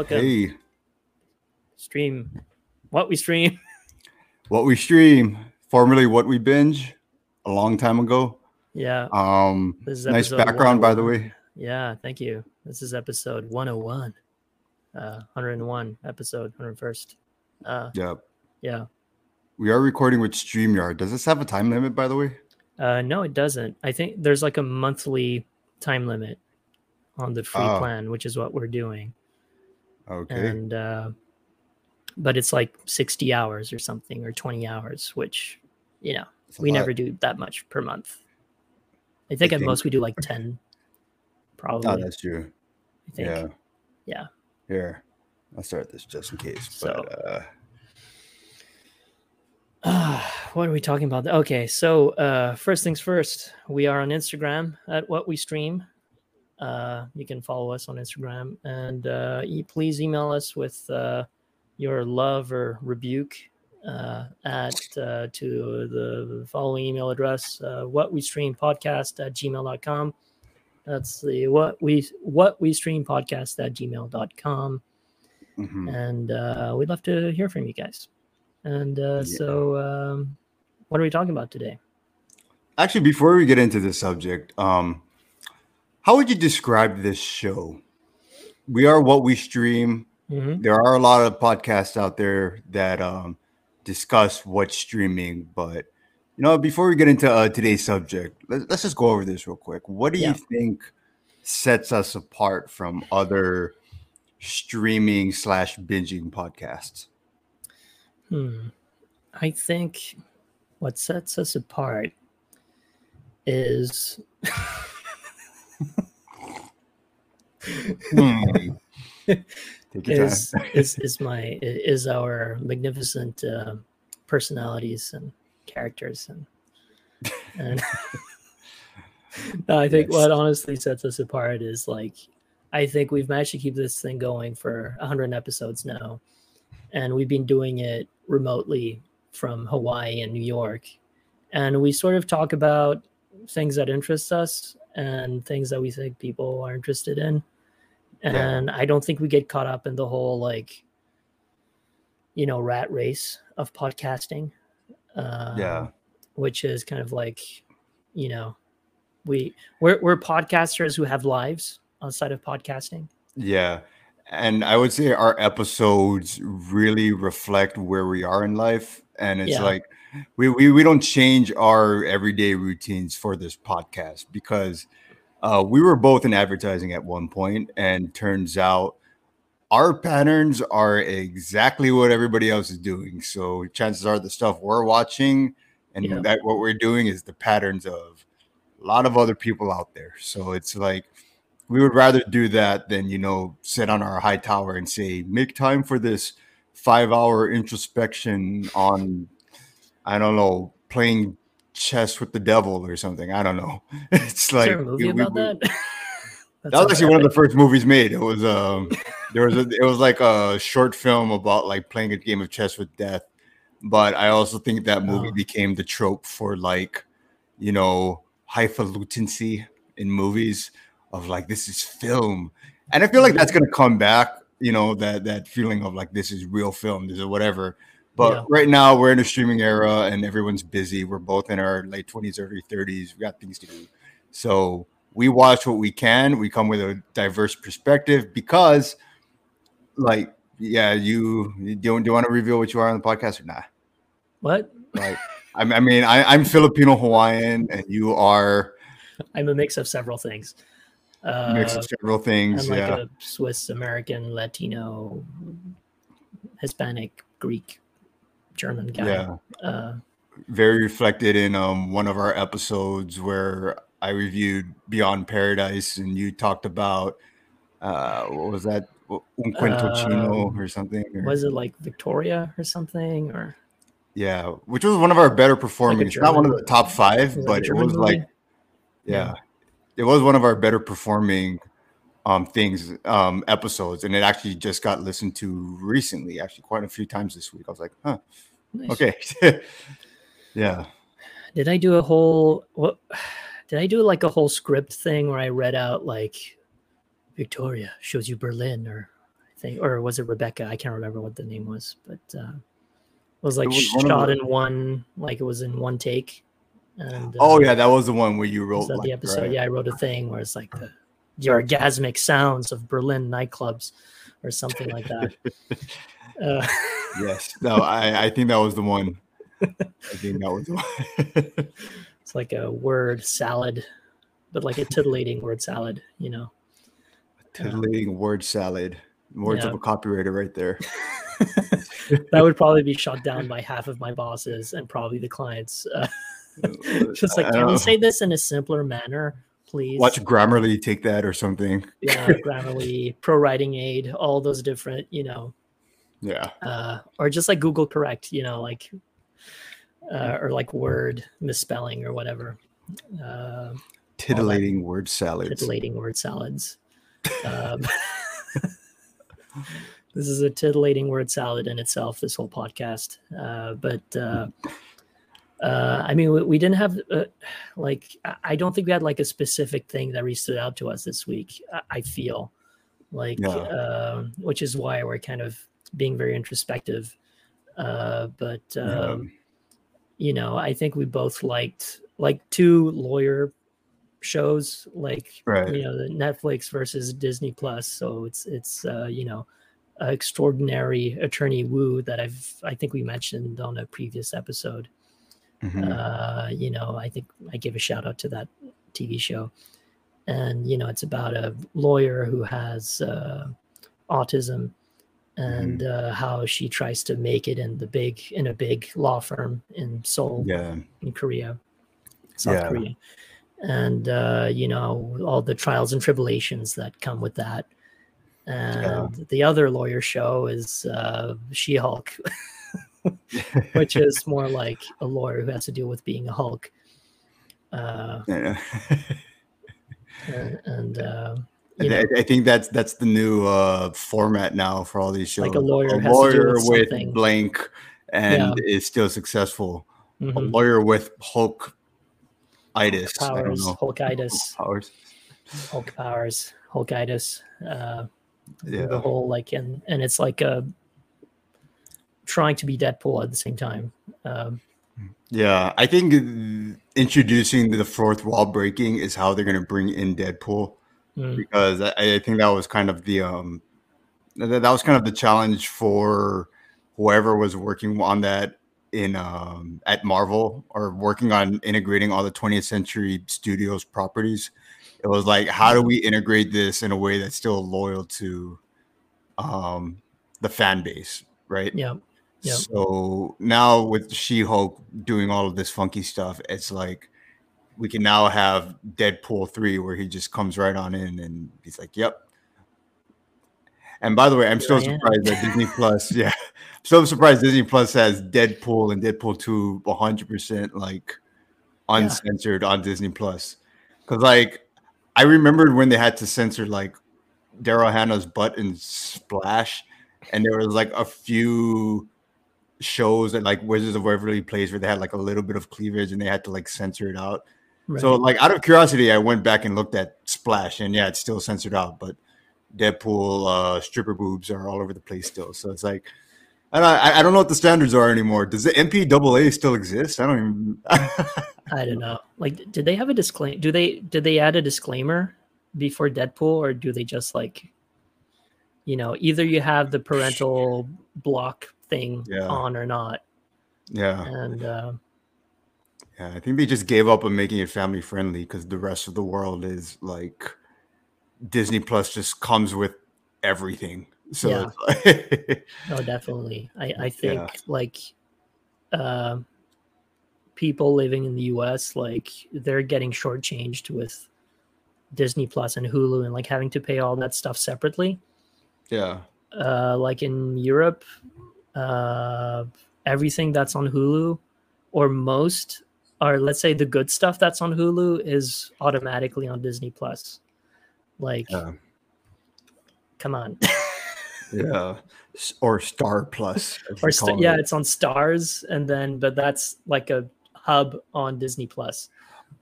Welcome. Hey, Stream. What we stream. what we stream, formerly what we binge, a long time ago. Yeah. Um, This is nice background, by the way. Yeah. Thank you. This is episode 101. Uh, 101 episode, 101st. Uh, Yeah, yeah. we are recording with Streamyard. Does this have a time limit, by the way? Uh, no, it doesn't. I think there's like a monthly time limit on the free Oh. plan, which is what we're doing. Okay. And, uh, but it's like 60 hours or something or 20 hours, which, you know, we never do that much per month. I think at think- most we do like 10, probably. Oh, that's true. I think. Yeah. Yeah. Here, I'll start this just in case. So- But uh, Ah, what are we talking about? Okay, so uh, first things first, we are on Instagram at What We Stream. Uh, you can follow us on Instagram, and uh, e- please email us with uh, your love or rebuke uh, at uh, to the following email address: uh, What We Stream Podcast at gmail.com. That's the what we what we stream podcast at gmail.com. mhm. and uh, we'd love to hear from you guys. And uh, Yeah. so, um, what are we talking about today? actually, before we get into the subject, um, how would you describe this show? We are what we stream. hmm there are a lot of podcasts out there that um, discuss what's streaming but you know before we get into uh, today's subject let's, let's just go over this real quick what do Yeah. you think sets us apart from other streaming slash binging podcasts Hmm. I think what sets us apart is Hmm. Is, is is my is our magnificent uh, personalities and characters and and No, I think Yes. what honestly sets us apart is like I think we've managed to keep this thing going for 100 episodes now and we've been doing it remotely from Hawaii and New York and we sort of talk about things that interest us and things that we think people are interested in. Yeah. and I don't think we get caught up in the whole like you know rat race of podcasting um, yeah. which is kind of like you know we we're, we're podcasters who have lives outside of podcasting. Yeah. And i would say our episodes really reflect where we are in life. And it's Yeah. like we, we we don't change our everyday routines for this podcast because uh, we were both in advertising at one point and turns out our patterns are exactly what everybody else is doing so chances are the stuff we're watching and Yeah. that what we're doing is the patterns of a lot of other people out there so it's like we would rather do that than you know sit on our high tower and say make time for this five hour introspection on i don't know playing chess with the devil or something i don't know. It's like there a movie we- we- that? That was actually one of the first movies made. It was um there was a it was like a short film about like playing a game of chess with death but i also think that movie Oh. became the trope for like you know highfalutincy in movies of like this is film. And i feel like that's going to come back you know that that feeling of like this is real film this is whatever but Yeah. right now we're in a streaming era and everyone's busy. We're both in our late 20s early 30s we got things to do. So we watch what we can. We come with a diverse perspective because like yeah you you don't do you want to reveal what you are on the podcast or not? What? Like I I mean, I, I'm Filipino Hawaiian, and you are i'm a mix of several things. Uh mix of several things. i'm like yeah, a swiss american latino hispanic greek german guy yeah, uh very reflected in um one of our episodes where I reviewed Beyond Paradise, and you talked about uh what was that un cuento chino Um, or something? or- was it like victoria or something or yeah, which was one of our better performing. It's not one of the top five, was it a but it was like movie? yeah, it was one of our better performing um things um episodes and it actually just got listened to recently actually quite a few times this week i was like huh Nice. okay yeah did i do a whole what did i do like a whole script thing where i read out like victoria shows you berlin or i think, or was it Rebecca? I can't remember what the name was, but uh, it was like It was shot in one, like it was in one take. And Oh uh, yeah, that was the one where you wrote like, the episode? right? Yeah, I wrote a thing where it's like the, the orgasmic sounds of Berlin nightclubs or something like that. uh, Yes. No, I, I think that was the one. I think that was the one. it's like a word salad, but like a titillating word salad, you know. A Titillating word salad. Words Yeah. of a copywriter right there. that would probably be shot down by half of my bosses and probably the clients. Uh, just like, can don't we say this in a simpler manner, please? Watch Grammarly take that or something. yeah, Grammarly, Pro Writing Aid, all those different, you know, Yeah. uh, or just like Google Correct, you know, like, uh, or like Word misspelling or whatever. Uh, Titillating word salads. titillating word salads. Um, this is a titillating word salad in itself. This whole podcast, uh, but uh, uh, I mean, we, we didn't have uh, like I- I don't think we had like a specific thing that really stood out to us this week. I, I feel like, Yeah. um, which is why we're kind of being very introspective. Uh, but Yeah. um, you know, I think we both liked like two lawyer shows, like Right. you know, the Netflix versus Disney Plus. So it's it's uh, you know, extraordinary attorney Woo that I've I think we mentioned on a previous episode. Mhm. Uh, you know, I think I give a shout out to that TV show, and you know, it's about a lawyer who has uh, autism and uh, how she tries to make it in the big in a big law firm in Seoul yeah. in Korea, South Yeah. Korea, and uh, you know all the trials and tribulations that come with that. And the other lawyer show is uh, She Hulk, which is more like a lawyer who has to deal with being a Hulk. Uh, Yeah. and and uh, I, I think that's that's the new uh, format now for all these shows. Like a lawyer a has to deal lawyer with blank and is still successful. A mhm, lawyer with Hulk itis. I don't powers. Hulkitis, Powers. Hulk powers, Hulkitis. Uh, the whole like and and it's like a trying to be Deadpool at the same time. Um, Yeah, I think uh, introducing the fourth wall breaking is how they're going to bring in Deadpool mm, because I, I think that was kind of the um that, that was kind of the challenge for whoever was working on that in um at Marvel or working on integrating all the 20th century studios properties. It was like how do we integrate this in a way that's still loyal to um the fan base, right? yeah, Yeah. So now with She Hulk doing all of this funky stuff, it's like we can now have Deadpool 3 where he just comes right on in and he's like, Yep. And by the way, I'm still surprised that Disney Plus, yeah, I'm still surprised Disney Plus has Deadpool and Deadpool 2 100% like uncensored on Disney Plus. Because, like, I remembered when they had to censor like Daryl Hannah's butt in Splash, and there was like a few shows that like Wizards of Waverly Place where they had like a little bit of cleavage and they had to like censor it out. Right. So like out of curiosity, I went back and looked at Splash, and yeah, it's still censored out, but Deadpool uh, stripper boobs are all over the place still. So it's like. I don't, I I don't know what the standards are anymore. Does the MPAA still exist? I don't even. I don't know. Like, did they have a disclaim? Do they did they add a disclaimer before Deadpool, or do they just like, you know, either you have the parental block thing Yeah. on or not, yeah, and uh, yeah. I think they just gave up on making it family friendly because the rest of the world is like Disney Plus just comes with everything. So Yeah. like, no, definitely. I I think Yeah. like, uh, people living in the U.S. like they're getting shortchanged with Disney Plus and Hulu, and like having to pay all that stuff separately. yeah, uh, like in Europe, uh, everything that's on Hulu, or most, or let's say the good stuff that's on Hulu is automatically on Disney Plus. Like, yeah, come on, yeah. Or Star Plus, or st- yeah, it. it's on Stars, and then but that's like a hub on Disney Plus.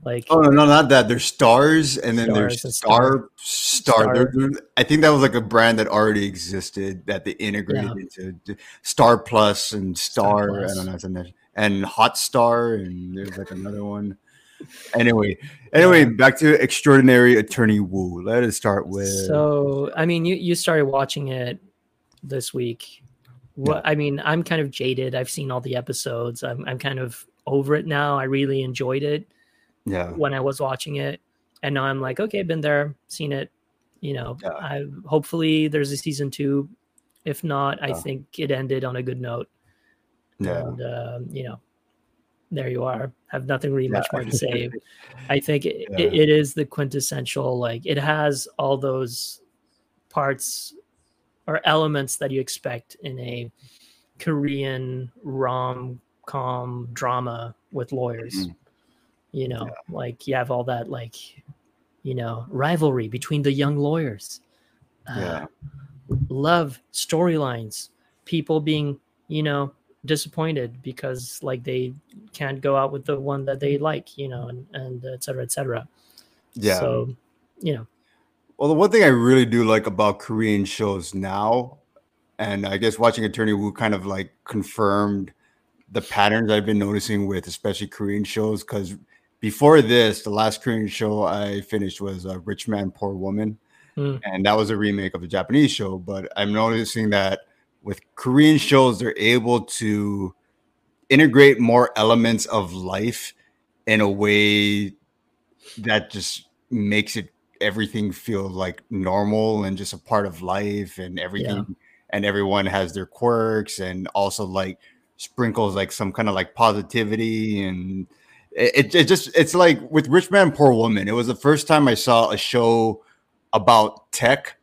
Like Oh no, no, not that. There's stars, and then Stars there's and Star Star. Star. There- there- I think that was like a brand that already existed that they integrated into Star Plus and Star. Plus. I don't know, and Hot Star, and there's like another one. Anyway, anyway, back to Extraordinary Attorney Woo. Let us start with. So, I mean, you you started watching it this week. What I mean, I'm kind of jaded. I've seen all the episodes. I'm I'm kind of over it now. I really enjoyed it yeah, when I was watching it, and now I'm like, okay, been there, seen it. You know, Yeah. I hopefully there's a season two. If not, I think it ended on a good note. Yeah, And um, you know, there you are. Have nothing really much Yeah. more to say. I think it, Yeah. it, it is the quintessential. Like it has all those parts or elements that you expect in a Korean rom com drama with lawyers. Mhm. You know, like you have all that like, you know, rivalry between the young lawyers. Uh, yeah, love storylines people being you know disappointed because like they can't go out with the one that they like you know and, and etc. cetera et cetera yeah. so you know Well, the one thing I really do like about Korean shows now, and I guess watching Attorney Woo kind of like confirmed the patterns I've been noticing with especially Korean shows. Because before this, the last Korean show I finished was uh, Rich Man, Poor Woman. Mm. And that was a remake of a Japanese show. But I'm noticing that with Korean shows, they're able to integrate more elements of life in a way that just makes it everything feel like normal and just a part of life and everything and everyone has their quirks and also like sprinkles like some kind of like positivity and it, it, it just it's like with rich man poor woman it was the first time i saw a show about tech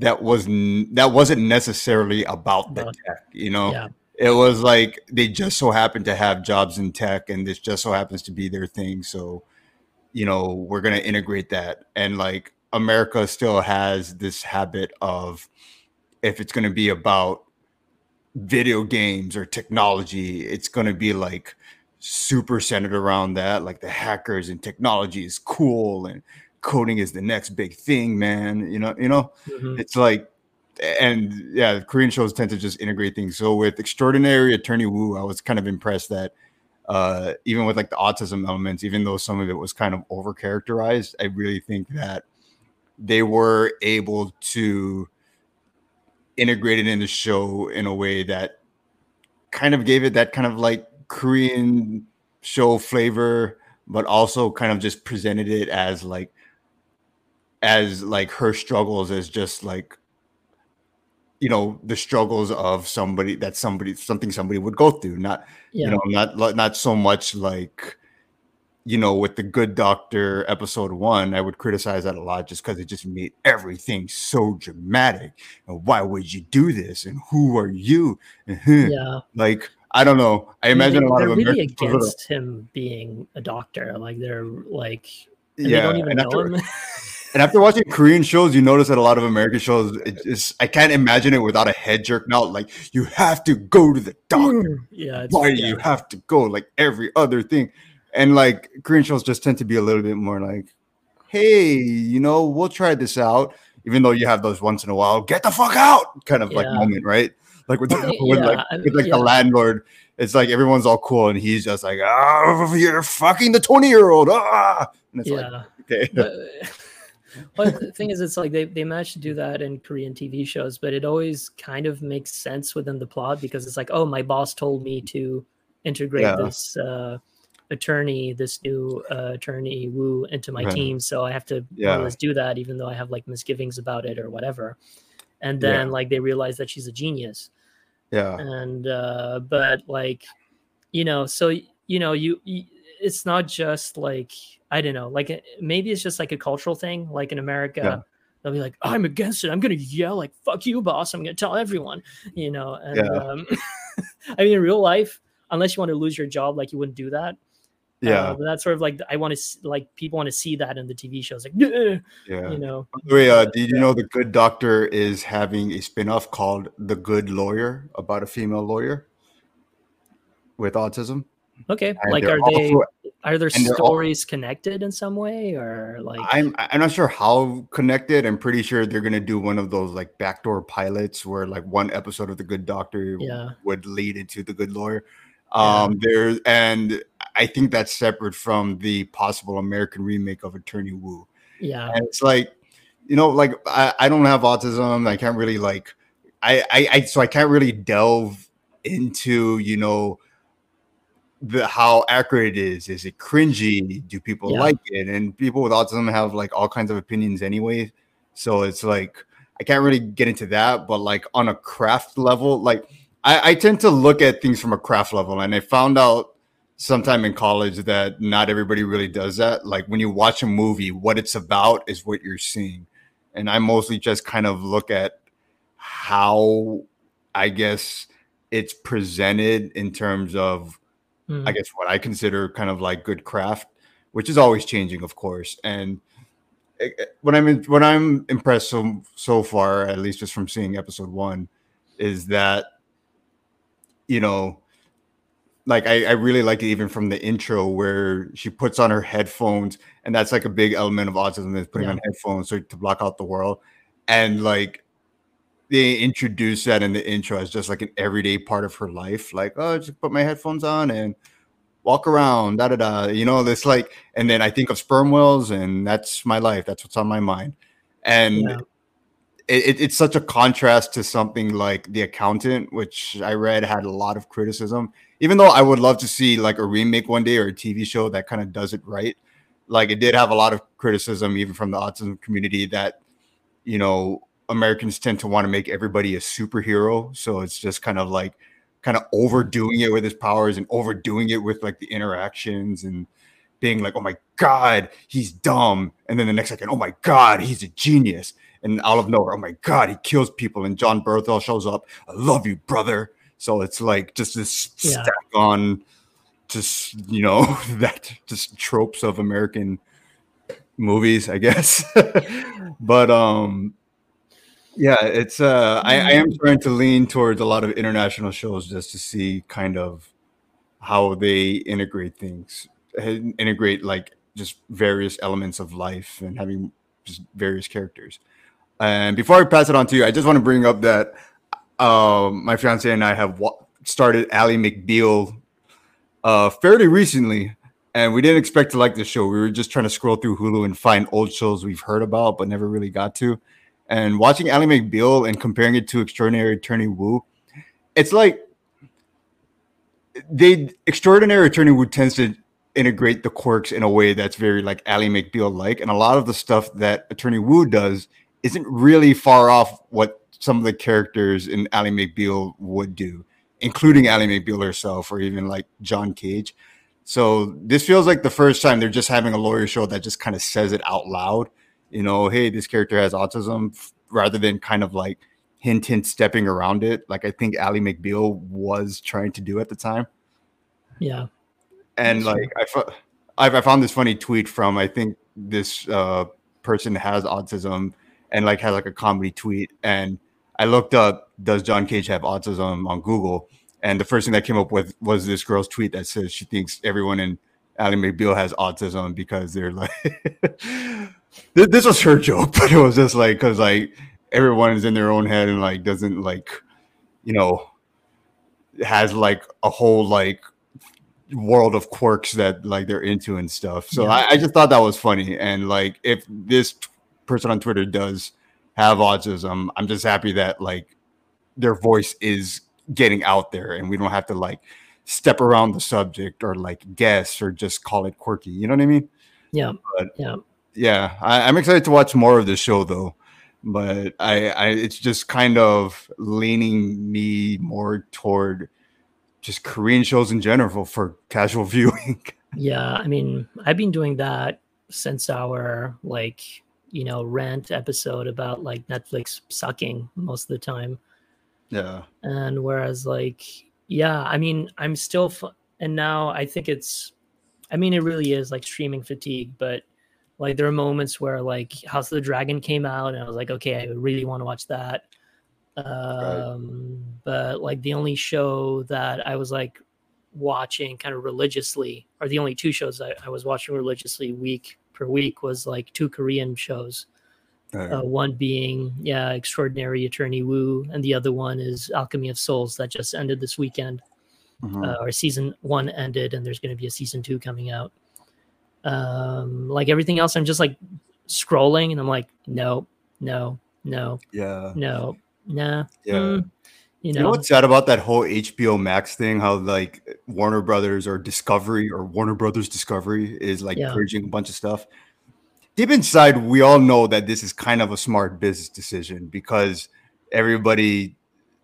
that was that wasn't necessarily about the tech you know? Yeah. It was like they just so happen to have jobs in tech and this just so happens to be their thing so you know we're going to integrate that. And like america still has this habit of if it's going to be about video games or technology it's going to be like super centered around that like the hackers and technology is cool and coding is the next big thing man you know you know Mhm. it's like and yeah korean shows tend to just integrate things so with extraordinary attorney Woo, i was kind of impressed that uh even with like the autism elements even though some of it was kind of over characterized i really think that they were able to integrate it in the show in a way that kind of gave it that kind of like korean show flavor but also kind of just presented it as like as like her struggles as just like you know the struggles of somebody that somebody something somebody would go through not yeah. you know not not so much like you know with the good doctor episode one i would criticize that a lot just because it just made everything so dramatic. And why would you do this? And who are you? Yeah. like i don't know. I imagine they, a lot of really American shows are- against him being a doctor. Like they're like yeah they don't even know after, him and after watching korean shows you notice that a lot of american shows it just i can't imagine it without a head jerk now. like you have to go to the doctor yeah it's, why do yeah. you have to go like every other thing and like korean shows just tend to be a little bit more like hey you know we'll try this out even though you have those once in a while get the fuck out kind of like moment right like with, Well, with yeah, like with like yeah. the landlord it's like everyone's all cool and he's just like oh you're fucking the 20 year old ah and it's like okay but, but the thing is it's like they, they managed to do that in korean tv shows but it always kind of makes sense within the plot because it's like oh my boss told me to integrate Yeah. this uh, attorney this new uh, attorney woo into my Right. team so i have to Yeah. less do that even though i have like misgivings about it or whatever and Yeah. then like they realize that she's a genius yeah and uh but like you know so you know you, you it's not just like i don't know like maybe it's just like a cultural thing like in america Yeah. they'll be like i'm against it i'm gonna yell like fuck you boss i'm gonna tell everyone you know and Yeah. um i mean in real life unless you want to lose your job like you wouldn't do that yeah uh, but that's sort of like i want to like people want to see that in the tv shows like "Yeah," yeah you know By the way, uh, did you know the Good Doctor is having a spin-off called The Good Lawyer about a female lawyer with autism? Okay And like are they are there And they're all- stories connected in some way or like I'm I'm not sure how connected. I'm pretty sure they're gonna do one of those like backdoor pilots where like one episode of The Good Doctor Yeah. would lead into The Good Lawyer. Yeah. Um, there and I think that's separate from the possible American remake of Attorney Woo. yeah And it's like, you know, like I, I don't have autism. I can't really like I, I I so I can't really delve into, you know, the how accurate it is. Is it cringy? Do people Yeah. like it? And people with autism have like all kinds of opinions anyway. So it's like I can't really get into that, but like on a craft level, like I, I tend to look at things from a craft level, and I found out sometime in college that not everybody really does that. Like when you watch a movie, what it's about is what you're seeing. And I mostly just kind of look at how I guess it's presented in terms of Mm. I guess what I consider kind of like good craft, which is always changing, of course. And it- it- what I'm in, what I'm impressed so so far, at least just from seeing episode one, is that you know, like I, I really like it even from the intro where she puts on her headphones, and that's like a big element of autism is putting Yeah. on headphones so to block out the world, and like they introduce that in the intro as just like an everyday part of her life. Like, oh, just put my headphones on and walk around, da da da. You know, this like, and then I think of sperm whales, and that's my life. That's what's on my mind. And Yeah. it, it- it's such a contrast to something like The Accountant, which I read had a lot of criticism. Even though I would love to see like a remake one day or a TV show that kind of does it right. Like it did have a lot of criticism, even from the autism community, that you know Americans tend to want to make everybody a superhero. So it's just kind of like kind of overdoing it with his powers and overdoing it with like the interactions and being like, oh my God, he's dumb. And then the next second, oh my God, he's a genius. And out of nowhere, oh my God, he kills people. And Jon Bernthal shows up. I love you, brother. So it's like just this Yeah. stack on just, you know, that just tropes of American movies, I guess. but um yeah, it's uh I, I am trying to lean towards a lot of international shows just to see kind of how they integrate things, eh, integrate like just various elements of life and having just various characters. And before I pass it on to you, I just want to bring up that um, my fiance and I have wa- started Ally McBeal uh, fairly recently, and we didn't expect to like the show. We were just trying to scroll through Hulu and find old shows we've heard about but never really got to. And watching Ally McBeal and comparing it to Extraordinary Attorney Woo, it's like they Extraordinary Attorney Woo tends to integrate the quirks in a way that's very like Ally McBeal like, and a lot of the stuff that Attorney Woo does isn't really far off what some of the characters in Ally McBeal would do, including Ally McBeal herself, or even like John Cage. So this feels like the first time they're just having a lawyer show that just kind of says it out loud. You know, hey, this character has autism, rather than kind of like hint hint stepping around it, like I think Ally McBeal was trying to do at the time. Yeah. And like I, fo- I, I found this funny tweet from I think this uh, person has autism and like has like a comedy tweet. And I looked up, does John Cage have autism on Google? And the first thing that came up with was this girl's tweet that says she thinks everyone in Ally McBeal has autism because they're like, this, this was her joke, but it was just like, because like everyone is in their own head and like doesn't like, you know, has like a whole like world of quirks that like they're into and stuff. So Yeah. I, I just thought that was funny. And like if this t- person on Twitter does have autism, I'm just happy that like their voice is getting out there and we don't have to like step around the subject or like guess or just call it quirky. You know what I mean? Yeah. But Yeah. Yeah, I, I'm excited to watch more of the show though. But I, I, it's just kind of leaning me more toward just Korean shows in general for casual viewing. Yeah, I mean, I've been doing that since our like, you know, rant episode about like Netflix sucking most of the time. yeah, And whereas like, yeah, I mean, I'm still fu- and now I think it's I mean, it really is like streaming fatigue, but like there are moments where like House of the Dragon came out and I was like, okay, I really want to watch that. Um but like the only show that I was like watching kind of religiously, or the only two shows I, I was watching religiously week per week was like two Korean shows. Uh, one being yeah, Extraordinary Attorney Woo, and the other one is Alchemy of Souls that just ended this weekend. Mhm. Uh, or season one ended, and there's going to be a season two coming out. Um, like everything else, I'm just like scrolling, and I'm like, no, no, no, yeah. no, nah. Yeah. mm, you You know, know what's sad about that whole HBO Max thing? How like Warner Brothers or Discovery or Warner Brothers Discovery is like Yeah. purging a bunch of stuff. Deep inside, we all know that this is kind of a smart business decision because everybody,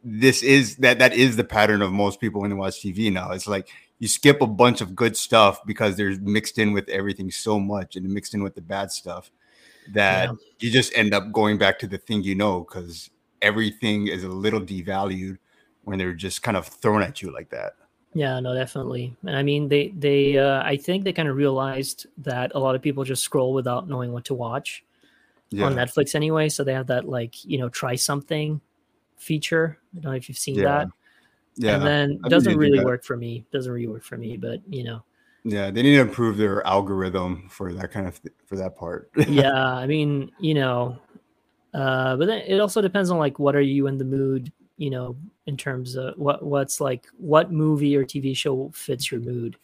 this is that that is the pattern of most people when they watch TV now. It's like you skip a bunch of good stuff because they're mixed in with everything so much and mixed in with the bad stuff that Yeah. you just end up going back to the thing you know because everything is a little devalued when they're just kind of thrown at you like that. Yeah, no, definitely. And I mean, they they uh, I think they kind of realized that a lot of people just scroll without knowing what to watch Yeah. on Netflix anyway. So they have that like you know try something feature. I don't know if you've seen Yeah. that. Yeah. And then I doesn't do really work for me. Doesn't really work for me. But you know, yeah. They need to improve their algorithm for that kind of th- for that part. yeah. I mean, you know, uh, but then it also depends on like what are you in the mood. You know, in terms of what what's like what movie or TV show fits your mood.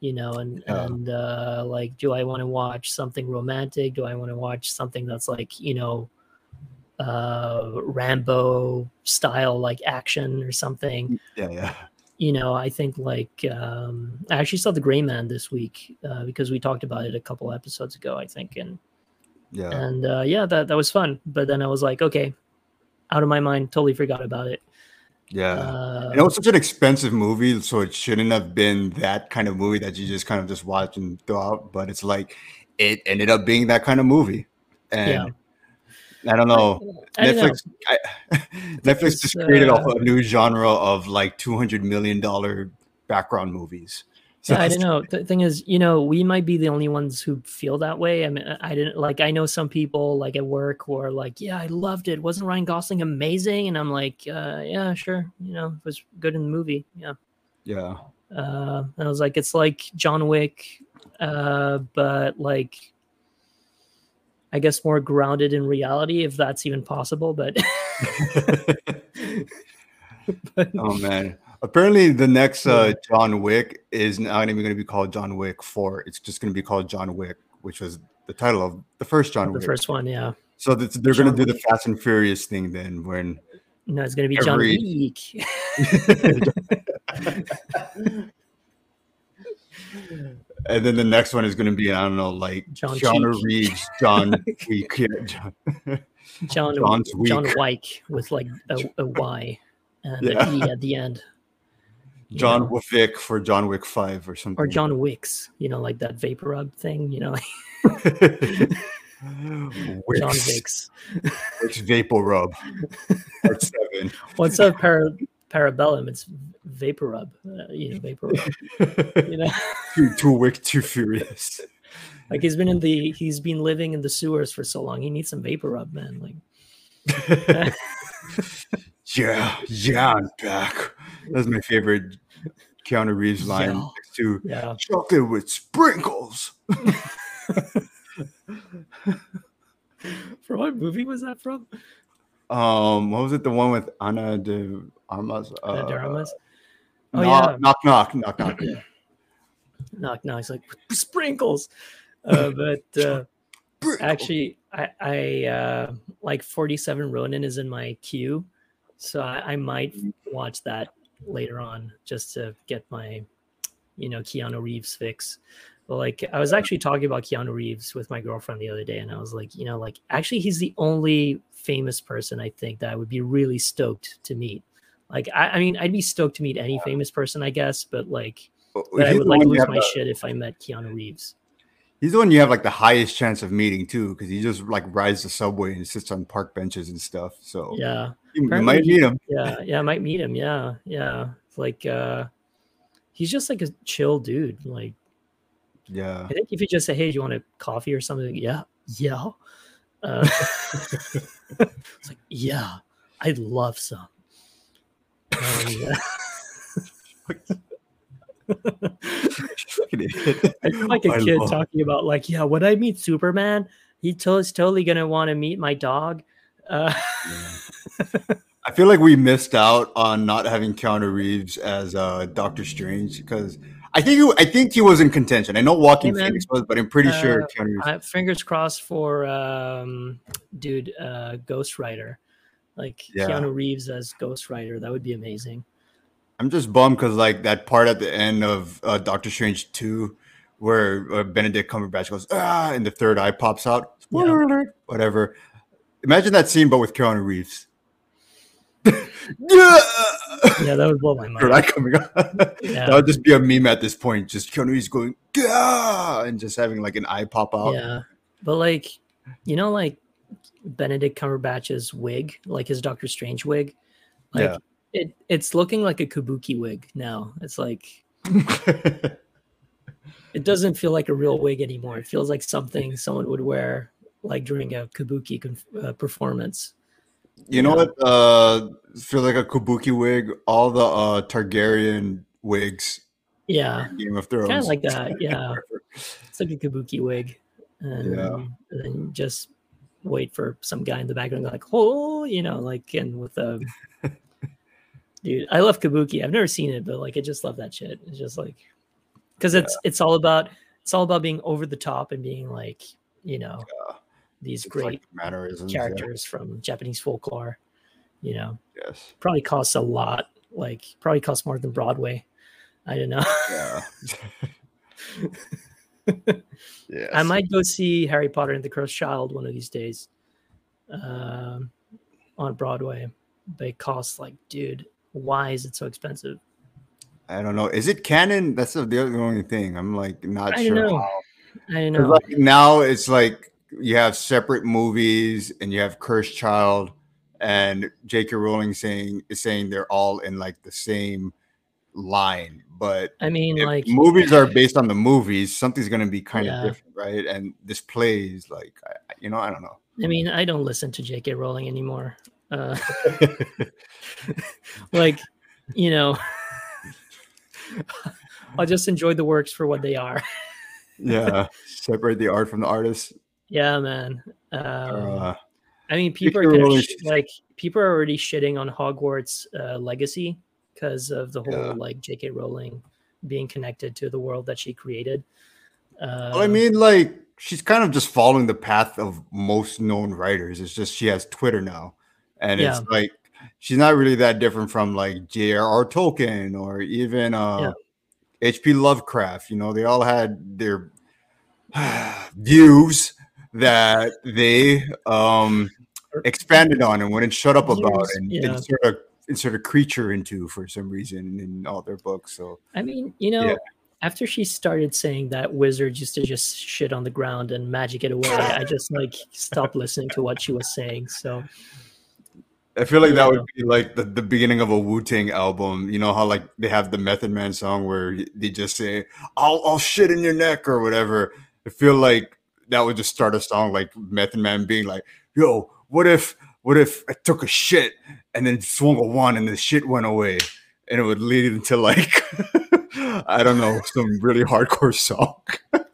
You know, and Yeah. and uh, like, do I want to watch something romantic? Do I want to watch something that's like you know, uh, Rambo style like action or something? yeah, yeah. you know, I think like um, I actually saw the Gray Man this week uh, because we talked about it a couple episodes ago, I think, and Yeah. and uh, yeah, that that was fun. But then I was like, okay, out of my mind, totally forgot about it. Yeah. Uh, And it was such an expensive movie, so it shouldn't have been that kind of movie that you just kind of just watch and throw out. But it's like it ended up being that kind of movie, and I don't know. I don't know. Netflix, I, Netflix It's, just created uh, a, new genre of like two hundred million dollar background movies. So Yeah, I don't know. The thing is, you know, we might be the only ones who feel that way. I mean, I didn't like. I know some people like at work who are like, "Yeah, I loved it. Wasn't Ryan Gosling amazing?" And I'm like, uh, "Yeah, sure. You know, it was good in the movie. Yeah." Yeah, uh and i was like it's like john wick uh but like i guess more grounded in reality if that's even possible but, but oh man. Apparently, the next uh, John Wick is not even going to be called John Wick Four. It's just going to be called John Wick, which was the title of the first John the Wick. first one yeah So that's, they're going to do the Fast and Furious thing then, when no it's gonna be john Every- wick and then the next one is going to be I don't know, like John Cheek. Reeves, John Week, yeah, John, john John's john Wick. Wyke with like a, a y and Yeah. an e at the end you John know? Wick for John Wick Five or something. or john wicks you know like that vapor rub thing you know Wicks, john wicks Wicks Vapor Rub. Part seven. What's a para, parabellum? It's vapor rub. Uh, you know, vapor rub. You know, too, too Wick, too furious. like he's been in the he's been living in the sewers for so long. He needs some vapor rub, man. Like, Yeah, yeah, I'm back. That's my favorite Keanu Reeves line Yeah. to yeah, chocolate with sprinkles. from what movie was that from? Um, what was it? The one with Ana de Armas? Uh, Uh, Daramas? Oh, knock, yeah. knock, knock, knock, knock. Knock, knock. He's like sprinkles. Uh, but uh, actually, I, I uh, like Forty Seven Ronin is in my queue, so I, I might watch that later on just to get my, you know, Keanu Reeves fix. But like, I was actually talking about Keanu Reeves with my girlfriend the other day, and I was like, you know, like actually, he's the only famous person I think that I would be really stoked to meet. Like, I, I mean, I'd be stoked to meet any famous person, I guess, but like, but I would like lose my shit if I met Keanu Reeves. He's the one you have like the highest chance of meeting too, because he just like rides the subway and sits on park benches and stuff. So Yeah. you, you might meet him. yeah yeah i might meet him yeah yeah It's like uh he's just like a chill dude like Yeah. i think if you just say hey do you want a coffee or something? Yeah. Yeah. Uh, it's like yeah. I'd love some. Um, yeah. I feel like a kid talking about like, yeah, when I meet Superman, he to- is totally gonna want to meet my dog. Uh, I feel like we missed out on not having Keanu Reeves as uh, Doctor Strange because I think he, I think he was in contention. I know Joaquin Hey. Phoenix was, but I'm pretty sure Uh, Keanu Reeves. I, fingers crossed for um, dude, uh, Ghost Rider, like Yeah. Keanu Reeves as Ghost Rider. That would be amazing. I'm just bummed because like that part at the end of uh, Doctor Strange two, where uh, Benedict Cumberbatch goes ah, and the third eye pops out. Spoiler alert! Whatever. Imagine that scene, but with Keanu Reeves. Yeah, Yeah, that would blow my mind. coming out. That would just be a meme at this point. Just Keanu Reeves going Gah! and just having like an eye pop out. yeah, but like, you know, like Benedict Cumberbatch's wig, like his Doctor Strange wig, like Yeah. it, it's looking like a Kabuki wig now. It's like it doesn't feel like a real wig anymore. It feels like something someone would wear like during a Kabuki conf- uh, performance. You know what? Uh, feel like a Kabuki wig. All the uh, Targaryen wigs, Yeah, Game of Thrones. kind of like that. Yeah, it's like a Kabuki wig, and, Yeah. and then just wait for some guy in the background like, oh, you know, like and with a dude. I love Kabuki. I've never seen it, but like I just love that shit. It's just like because it's it's all about it's all about being over the top and being like you know Yeah. These It's great like mannerisms. yeah. characters from Japanese folklore. You know, Yes. probably costs a lot. Like probably costs more than Broadway. I don't know. Yeah. yes. I might go see Harry Potter and the Cursed Child one of these days um, on Broadway. They cost like, dude, why is it so expensive? I don't know. Is it canon? That's the, the only thing. I'm like not I sure. know. how. I know. Like now, it's like you have separate movies, and you have Cursed Child, and J.K. Rowling saying is saying they're all in like the same line, but I mean, like, movies are based on the movies, something's going to be kind Yeah. of different, right? And this plays like, I, I- you know, I don't know. I mean, I don't listen to J.K. Rowling anymore. Uh, like, you know, I'll just enjoy the works for what they are. yeah, separate the art from the artist. Yeah, man. Um, Uh, I mean, people are J.K. kind of Rowling- sh- like people are already shitting on Hogwarts uh, legacy because of the whole Yeah. like J.K. Rowling being connected to the world that she created. Uh, well, I mean, like she's kind of just following the path of most known writers. It's just she has Twitter now, and Yeah. it's like she's not really that different from like J.R.R. Tolkien or even uh, H.P. Lovecraft. You know, they all had their views that they um expanded on and wouldn't shut up about and yeah. insert a insert a creature into for some reason in all their books. So I mean, you know, Yeah. after she started saying that wizards used to just shit on the ground and magic it away, I just like stopped listening to what she was saying. So I feel like that would be like the, the beginning of a Wu Tang album. You know how like they have the Method Man song where they just say "I'll I'll shit in your neck" or whatever. I feel like that would just start a song like Method Man being like, "Yo, what if what if I took a shit and then swung a wand and the shit went away?" And it would lead into like I don't know some really hardcore song.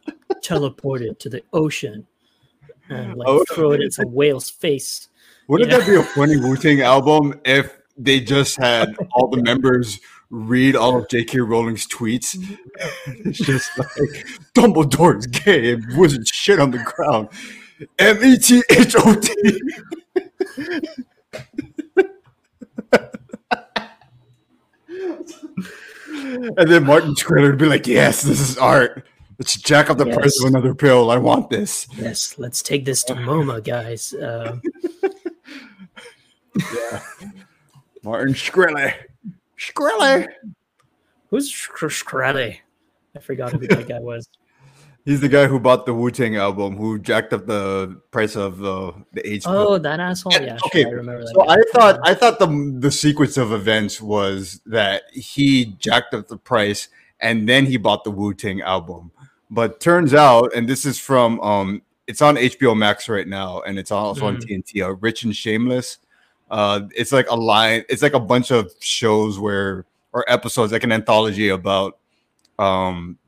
teleported to the ocean and like Oh. throw it into a whale's face. Wouldn't that be a funny Wu Tang album if they just had all the members read all of J.K. Rowling's tweets? it's just like Dumbledore's gay and wizard shit on the ground. M E T H O T. And then Martin Skriller would be like, "Yes, this is art. Let's jack up the price of another pill. I want this." Yes, let's take this to MoMA, guys. Uh, Yeah. Martin Skriller. Skriller. who's Sh- Shkreli? I forgot who that guy was. He's the guy who bought the Wu Tang album, who jacked up the price of the the AIDS. pill. Oh, that asshole. Yeah, Yeah, okay, sure, I remember that. so guy. I thought I thought the the sequence of events was that he jacked up the price and then he bought the Wu Tang album. But turns out, and this is from um, it's on HBO Max right now, and it's also on Mhm. TNT. Uh, Rich and Shameless. Uh, it's like a line. It's like a bunch of shows where or episodes, like an anthology about um,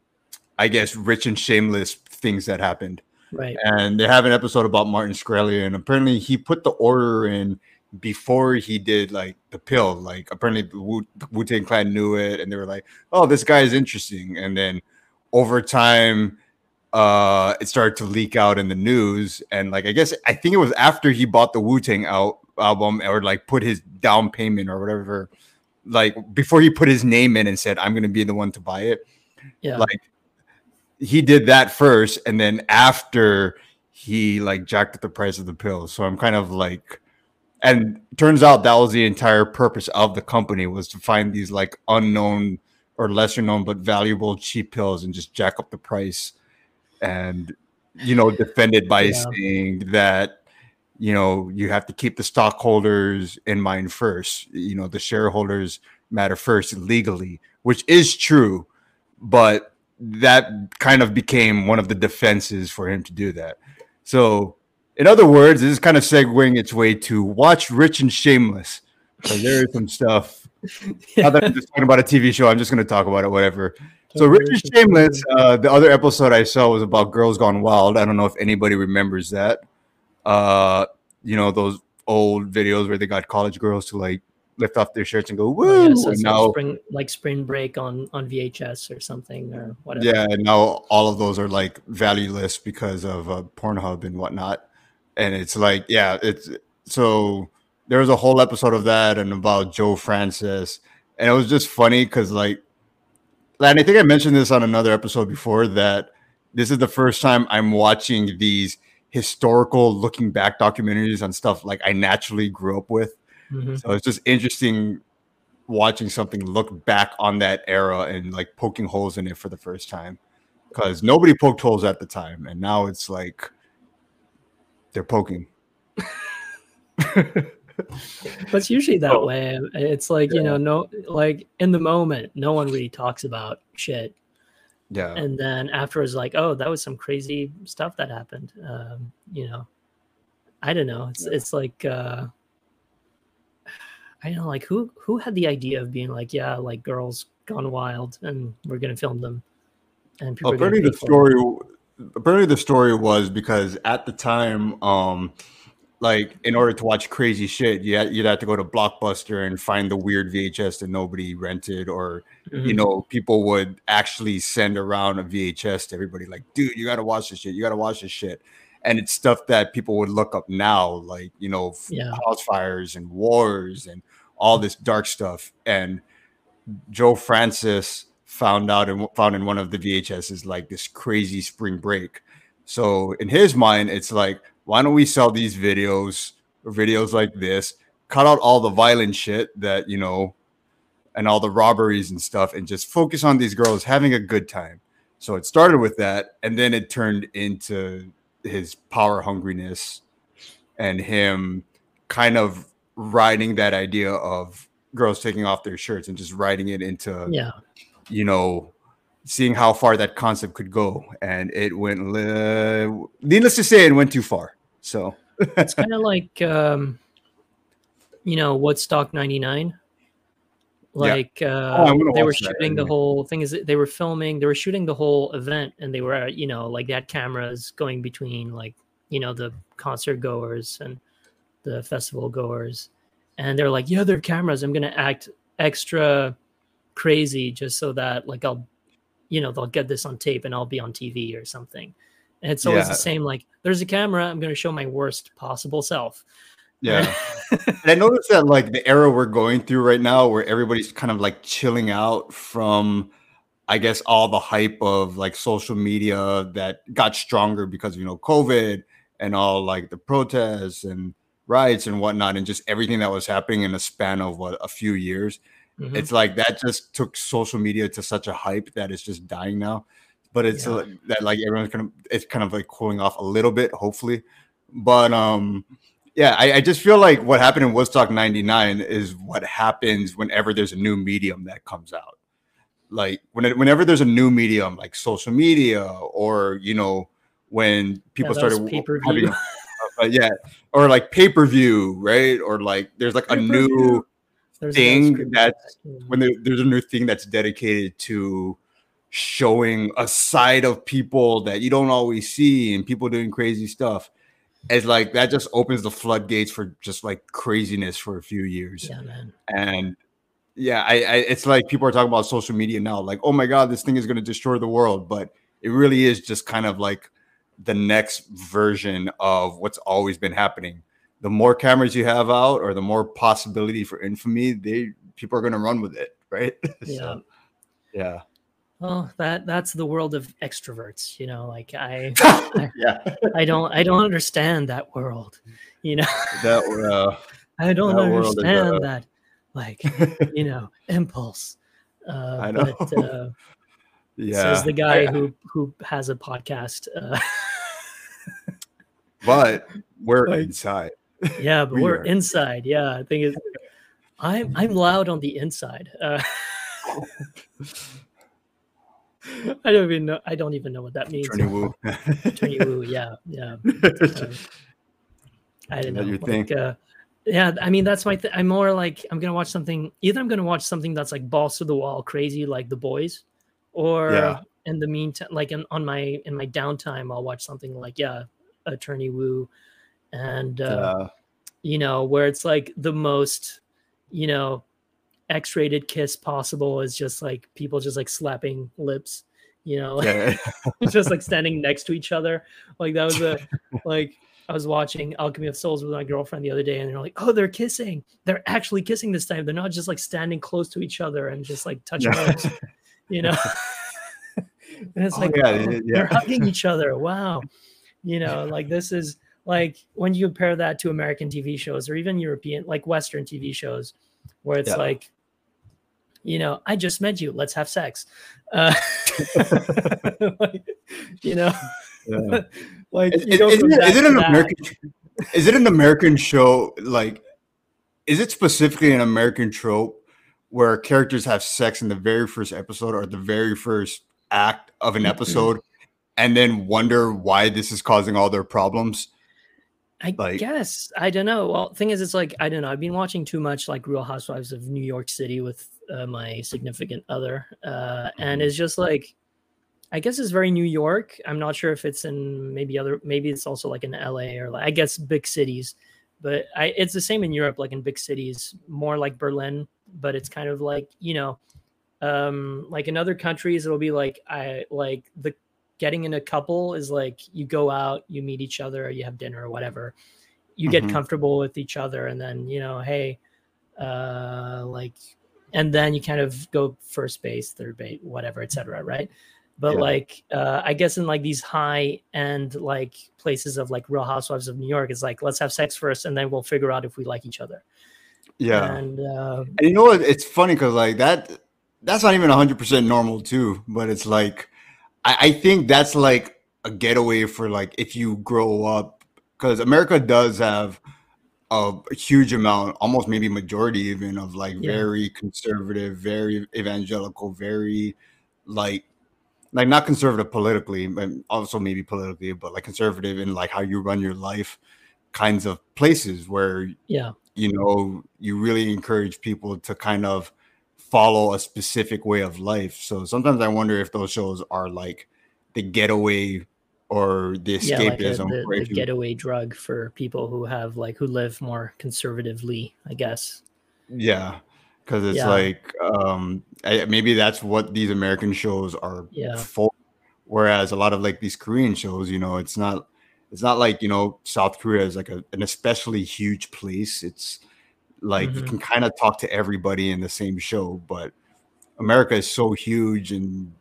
I guess, rich and shameless things that happened. Right. And they have an episode about Martin Shkreli, and apparently he put the order in before he did like the pill. Like apparently the Wu Tang Clan knew it, and they were like, "Oh, this guy is interesting." And then over time, uh, it started to leak out in the news, and like I guess I think it was after he bought the Wu Tang out album or like put his down payment or whatever, like before he put his name in and said, "I'm going to be the one to buy it." Yeah. Like he did that first, and then after he like jacked up the price of the pills. So I'm kind of like, and turns out that was the entire purpose of the company was to find these like unknown or lesser known but valuable cheap pills and just jack up the price, and you know defend it by Yeah. saying that you know you have to keep the stockholders in mind first. You know the shareholders matter first legally, which is true, but that kind of became one of the defenses for him to do that. So, in other words, this is kind of segueing its way to watch Rich and Shameless. So there is some stuff. Now that I'm just talking about a TV show, I'm just going to talk about it, whatever. So, Rich and Shameless, uh, the other episode I saw was about Girls Gone Wild. I don't know if anybody remembers that. Uh, you know, those old videos where they got college girls to like lift off their shirts and go, woo. Oh, yeah, so and it's like now, spring like spring break on on VHS or something or whatever. Yeah, and now all of those are like valueless because of uh, Pornhub and whatnot. And it's like, yeah, it's so there was a whole episode of that and about Joe Francis, and it was just funny because like, and I think I mentioned this on another episode before that this is the first time I'm watching these historical looking back documentaries on stuff like I naturally grew up with. Mhm. So it's just interesting watching something look back on that era and like poking holes in it for the first time because nobody poked holes at the time, and now it's like they're poking. But it's usually that Oh. way. It's like, you know, no like in the moment, no one really talks about shit. Yeah, And then afterwards, like, oh, that was some crazy stuff that happened. Um, you know. I don't know. It's it's like uh I don't know, like who who had the idea of being like, yeah, like girls gone wild and we're gonna film them and people apparently the story apparently the story was because at the time um like in order to watch crazy shit you had, you'd have to go to blockbuster and find the weird vhs that nobody rented or you Mhm. know people would actually send around a vhs to everybody like dude you gotta watch this shit you gotta watch this shit and it's stuff that people would look up now like you know Yeah. house fires and wars and all this dark stuff and Joe Francis found out and found in one of the VHSs like this crazy spring break. So in his mind, it's like, why don't we sell these videos or videos like this, cut out all the violent shit that you know, and all the robberies and stuff, and just focus on these girls having a good time. So it started with that, and then it turned into his power hungriness and him kind of riding that idea of girls taking off their shirts and just riding it into Yeah. you know seeing how far that concept could go and it went li- needless to say it went too far so. It's kind of like um you know woodstock 99 like uh Oh, they were watch that, shooting the yeah. whole thing is they were filming they were shooting the whole event and they were uh, you know like that cameras going between like you know the concert goers and the festival goers. And they're like yeah they're cameras. I'm gonna act extra crazy just so that like i'll you know they'll get this on tape and i'll be on tv or something. And it's always Yeah. the same like there's a camera i'm gonna show my worst possible self. Yeah. And i noticed that like the era we're going through right now where everybody's kind of like chilling out from i guess all the hype of like social media that got stronger because you know covid and all like the protests and riots and whatnot and just everything that was happening in a span of what a few years Mhm. it's like that just took social media to such a hype that it's just dying now but it's Yeah. uh, that like everyone's kind of it's kind of like cooling off a little bit hopefully but um yeah I, I just feel like what happened in woodstock 99 is what happens whenever there's a new medium that comes out like when it, whenever there's a new medium like social media or you know when people was started pay-per-view. having uh, yeah or like pay-per-view right or like there's like a new There's thing no screen that's yeah. when there, there's a new thing that's dedicated to showing a side of people that you don't always see and people doing crazy stuff. It's like that just opens the floodgates for just like craziness for a few years. Yeah, man. And yeah, I, I it's like people are talking about social media now, like, oh my god, this thing is gonna destroy the world. But it really is just kind of like the next version of what's always been happening. The more cameras you have out, or the more possibility for infamy, they people are going to run with it, right? Yeah. so, yeah. Well, that that's the world of extroverts, you know. Like I, I, yeah, I don't, I don't understand that world, you know. that uh, I don't that is, understand uh, that, like, you know, impulse. Uh, I know. But, uh, yeah. says the guy I- who who has a podcast. Uh, but we're Like- inside. Yeah, but We we're are. inside. Yeah, I think it's. I'm I'm loud on the inside. Uh, I don't even know. I don't even know what that means. Attorney Woo. Attorney Woo, yeah, yeah. Uh, I don't know. You like, think? uh, yeah, I mean that's my. Th- I'm more like I'm gonna watch something. Either I'm gonna watch something that's like balls to the wall, crazy, like The Boys, or Yeah. in the meantime, like in, on my in my downtime, I'll watch something like yeah, Attorney Woo, and uh, Uh, you know where it's like the most, you know, X-rated kiss possible is just like people just like slapping lips, you know, yeah. just like standing next to each other. Like that was a like I was watching Alchemy of Souls with my girlfriend the other day, and they're like, "Oh, they're kissing! They're actually kissing this time. They're not just like standing close to each other and just like touching lips, you know." and it's Oh, like, yeah, oh, yeah, they're hugging each other. Wow, you know, like this is like when you compare that to American TV shows or even European, like Western TV shows, where it's Yeah. like, you know, I just met you. Let's have sex. Uh, like, you know, yeah. like Is, you is from it, that is it to an that. American? Is it an American show? Like, is it specifically an American trope where characters have sex in the very first episode or the very first act of an episode, and then wonder why this is causing all their problems? I like- guess I don't know. Well, thing is, it's like I don't know. I've been watching too much like Real Housewives of New York City with uh, my significant other, uh, and Mhm. it's just like, I guess it's very New York. I'm not sure if it's in maybe other, maybe it's also like in LA or like I guess big cities, but I it's the same in Europe, like in big cities, more like Berlin, but it's kind of like you know, um, like in other countries, it'll be like I like the getting in a couple is like you go out, you meet each other, you have dinner or whatever. You get Mhm. comfortable with each other, and then you know, hey, uh, like, and then you kind of go first base, third base, whatever, etc. Right? But Yeah. like, uh, I guess in like these high end like places of like Real Housewives of New York, it's like let's have sex first, and then we'll figure out if we like each other. Yeah, And uh, and you know what? It's funny because like that, that's not even hundred percent normal too. But it's like, I, I think that's like a getaway for like if you grow up because America does have a huge amount, almost maybe majority even of like Yeah. very conservative, very evangelical, very like like not conservative politically, but also maybe politically, but like conservative in like how you run your life kinds of places where yeah, you know you really encourage people to kind of follow a specific way of life so sometimes i wonder if those shows are like the getaway or the yeah, like a, escapism the, the you- getaway drug for people who have like who live more conservatively, I guess. yeah because it's Yeah. like um I, maybe that's what these american shows are Yeah. for whereas a lot of like these korean shows you know it's not it's not like you know south korea is like a, an especially huge place it's like you Mhm. can kind of talk to everybody in the same show but america is so huge and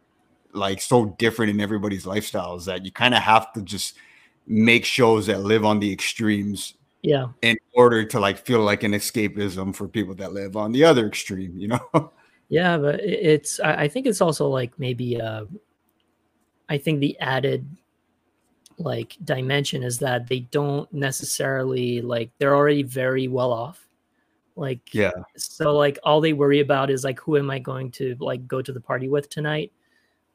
like so different in everybody's lifestyles that you kind of have to just make shows that live on the extremes Yeah, in order to like feel like an escapism for people that live on the other extreme you know yeah, but it's I, I think it's also like maybe uh, I think the added like dimension is that they don't necessarily like they're already very well off. Like yeah so like all they worry about is like who am I going to like go to the party with tonight?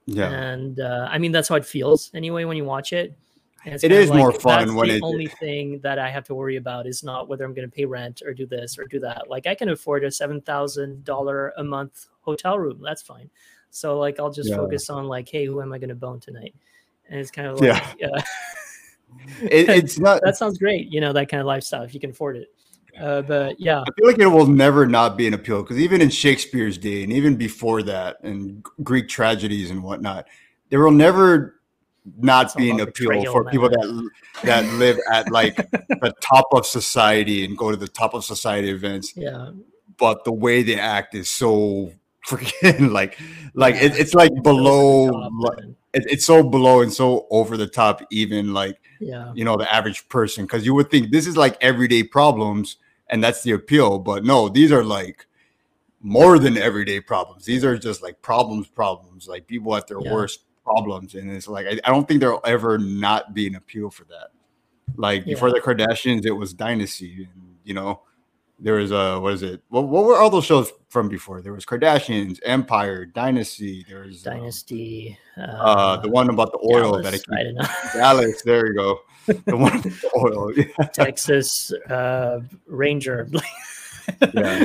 yeah And uh, I mean that's how it feels anyway when you watch it. It is more fun when the it- only thing that I have to worry about is not whether I'm going to pay rent or do this or do that. Like I can afford a seven thousand dollar a month hotel room. That's fine. So like I'll just Yeah. focus on like, hey, who am I gonna bone tonight? And it's kind of like Yeah. uh, It, it's not. that sounds great, you know, that kind of lifestyle if you can afford it. Uh, but yeah, I feel like it will never not be an appeal because even in Shakespeare's day and even before that, and Greek tragedies and whatnot, there will never not be an appeal for people that that live at like the top of society and go to the top of society events. yeah, But the way they act is so freaking like like it, it's like below. top, li- it, it's so below and so over the top, even like yeah, you know the average person because you would think this is like everyday problems and that's the appeal but no these are like more than everyday problems these are just like problems problems like people at their Yeah. worst problems and it's like I, I don't think there'll ever not be an appeal for that like before the kardashians it was dynasty and you know there was a what is it what, what were all those shows from before there was kardashians empire dynasty there was um, Dynasty. Uh, uh the one about the oil that Dallas, I I keep don't. Dallas, there you go. The one with the oil. Yeah. Texas uh, Ranger. Yeah.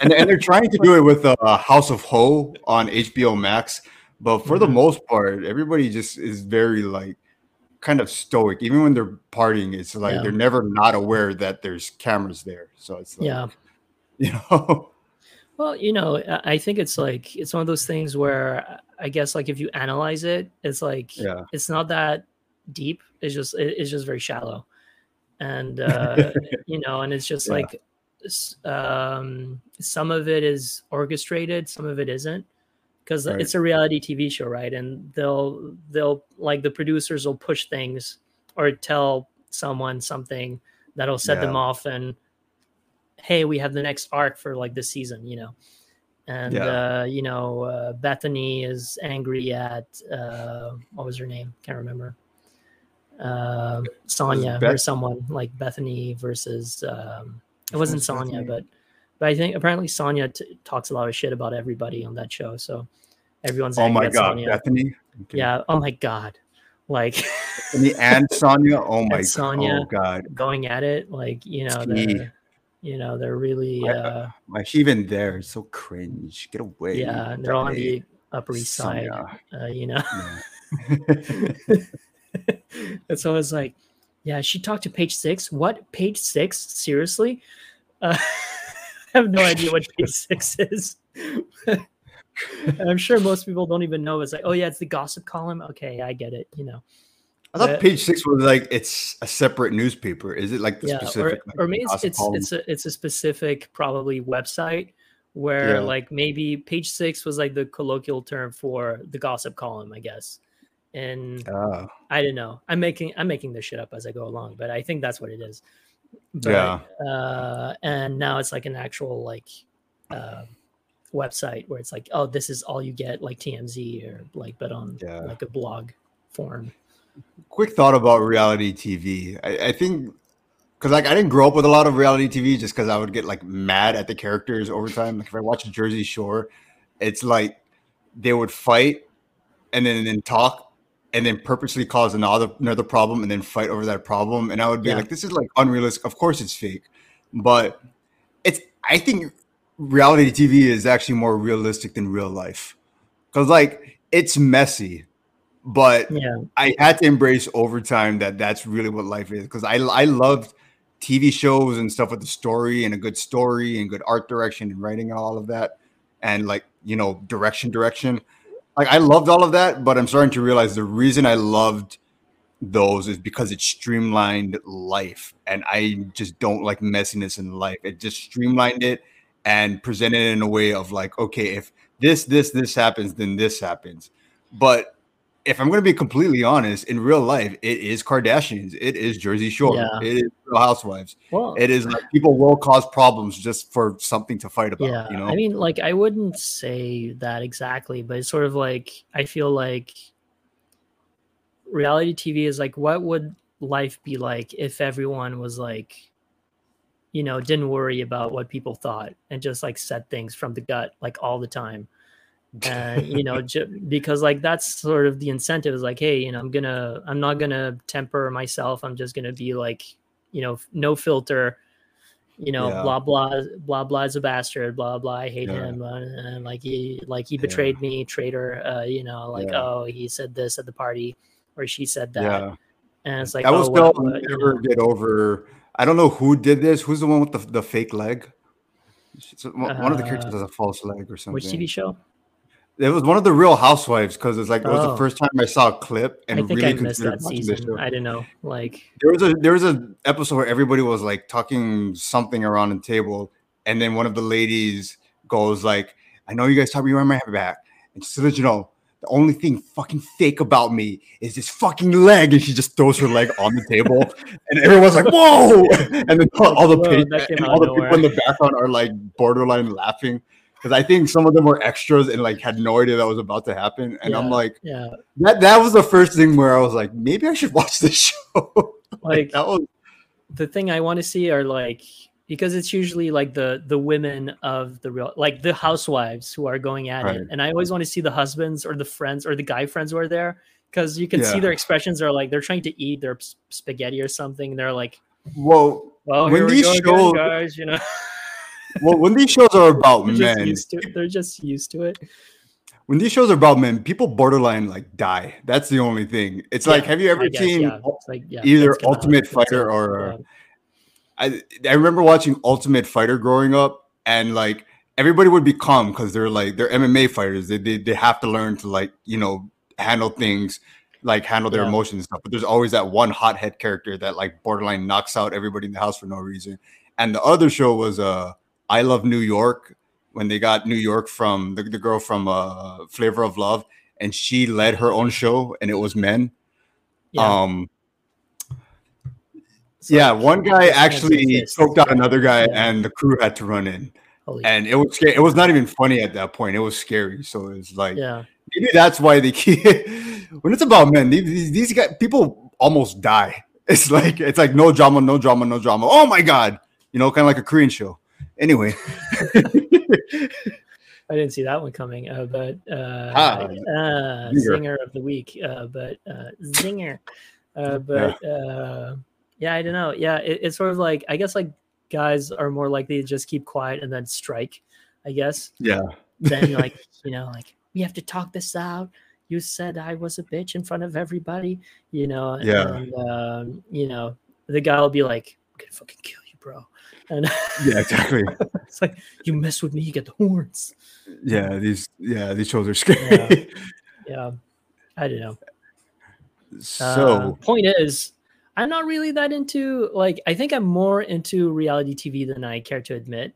And, and they're trying to do it with uh, House of Ho on HBO Max. But for the Mhm. most part, everybody just is very like kind of stoic. Even when they're partying, it's like Yeah. they're never not aware that there's cameras there. So it's like, yeah. you know, Well, you know, I I think it's like it's one of those things where I guess like if you analyze it, it's like yeah. it's not that deep. It's just it- it's just very shallow, and uh, you know, and it's just Yeah. like um, some of it is orchestrated, some of it isn't, because Right. it's a reality TV show, right? And they'll they'll like the producers will push things or tell someone something that'll set them off and hey we have the next arc for like this season you know and Yeah. uh you know uh, bethenny is angry at uh what was her name can't remember uh sonja or someone like bethenny versus um it wasn't was sonja but but i think apparently sonja t- talks a lot of shit about everybody on that show so everyone's Oh my God, Sonja. Bethenny. Okay. yeah oh my god like Bethenny and Sonja. Oh my And Sonja. Oh God. going at it like you know they're you know they're really I- uh even there? So cringe. Get away. yeah they're all on the upper east side uh, you know Yeah. and so I was like yeah she talked to page six. What? Page six? Seriously? Uh, i have no idea what page six is. I'm sure most people don't even know. It's like oh yeah it's the gossip column? Okay i get it you know. I thought But- page six was like it's a separate newspaper. Is it like the yeah specific? or, like, or maybe it's it's, it's a it's a specific probably website where Yeah. like maybe page six was like the colloquial term for the gossip column i guess and Ah, i don't know i'm making i'm making this shit up as i go along but i think that's what it is but, Yeah. uh and now it's like an actual like uh website where it's like oh this is all you get like tmz or like but on Yeah. like a blog form quick thought about reality TV. I, I think because like I didn't grow up with a lot of reality TV just because I would get like mad at the characters over time. Like if I watch Jersey Shore, it's like they would fight and then then talk and then purposely cause another another problem and then fight over that problem. And I would be Yeah. like, this is like unrealistic. Of course it's fake, but it's I think reality TV is actually more realistic than real life because like it's messy, but yeah I had to embrace overtime that that's really what life is because I I loved TV shows and stuff with the story and a good story and good art direction and writing and all of that and like you know direction direction like I loved all of that but I'm starting to realize the reason I loved those is because it streamlined life and I just don't like messiness in life. It just streamlined it and presented it in a way of like okay if this this this happens then this happens. But if I'm going to be completely honest, in real life, it is Kardashians, it is Jersey Shore, Yeah. it is Real Housewives. well It is like people will cause problems just for something to fight about. yeah you know, i mean like i wouldn't say that exactly but it's sort of like i feel like reality tv is like what would life be like if everyone was like you know didn't worry about what people thought and just like said things from the gut like all the time and you know ju- because like that's sort of the incentive is like hey you know i'm gonna i'm not gonna temper myself i'm just gonna be like you know no filter you know, Yeah. blah blah blah blah is a bastard, blah blah. I hate Yeah. him, uh, and like he like he betrayed me, traitor. Uh, you know, like Yeah. oh he said this at the party, or she said that, yeah. and it's like I was oh, well, uh, you never know, get over. I don't know who did this. Who's the one with the, the fake leg? One of the characters Uh, has a false leg or something. which TV show? It was one of the Real Housewives because it's like it was Oh. the first time I saw a clip and I think really I missed that season. I didn't know. Like There was a there was an episode where everybody was like talking something around the table, and then one of the ladies goes like, "I know you guys talk behind my back," and just to let you know, the only thing fucking fake about me is this fucking leg, and she just throws her leg on the table, and everyone's like, "Whoa!" And then all, all the page, all the people in the background are like borderline laughing. Because I think some of them were extras and like had no idea that was about to happen, and I'm like, yeah, that that was the first thing where I was like, maybe I should watch this show. like that was the thing I want to see are like because it's usually like the the women of the real like the housewives who are going at Right. it, and I always want to see the husbands or the friends or the guy friends who are there because you can see their expressions are like they're trying to eat their spaghetti or something. And they're like, well. "Well, When we these again, shows- guys," you know, well, when these shows are about they're just men, to they're just used to it. when these shows are about men, people borderline like die. That's the only thing. It's like, have you ever guess, seen? yeah. Like, yeah, either Ultimate that's Fighter or, Yeah. I I remember watching Ultimate Fighter growing up, and like everybody would be calm because they're like they're MMA fighters. They, they they have to learn to like you know handle things, like handle their Yeah. emotions and stuff. But there's always that one hothead character that like borderline knocks out everybody in the house for no reason. And the other show was uh I Love New York when they got New York from the, the girl from uh Flavor of Love, and she led her own show, and it was men. yeah. Um, It's yeah, one guy actually choked out another guy, Yeah. and the crew had to run in, Holy- and it was sca- it was not even funny at that point. It was scary. So it was like yeah, maybe that's why they keep when it's about men. These, these, these guys, people almost die. It's like it's like no drama, no drama, no drama. Oh my god, you know, kind of like a Korean show. Anyway, I didn't see that one coming. Uh, but uh, Ah, uh, zinger. singer of the week. Uh, but uh, zinger. Uh, but uh, yeah, I don't know. Yeah, it, it's sort of like I guess like guys are more likely to just keep quiet and then strike. I guess yeah, then like you know like we have to talk this out. You said I was a bitch in front of everybody. You know. Yeah. And um, you know the guy will be like, "I'm gonna fucking kill you, bro." And yeah, exactly. it's like you mess with me, you get the horns. Yeah, these yeah these shows are scary. yeah i don't know so uh, point is i'm not really that into like i think i'm more into reality tv than i care to admit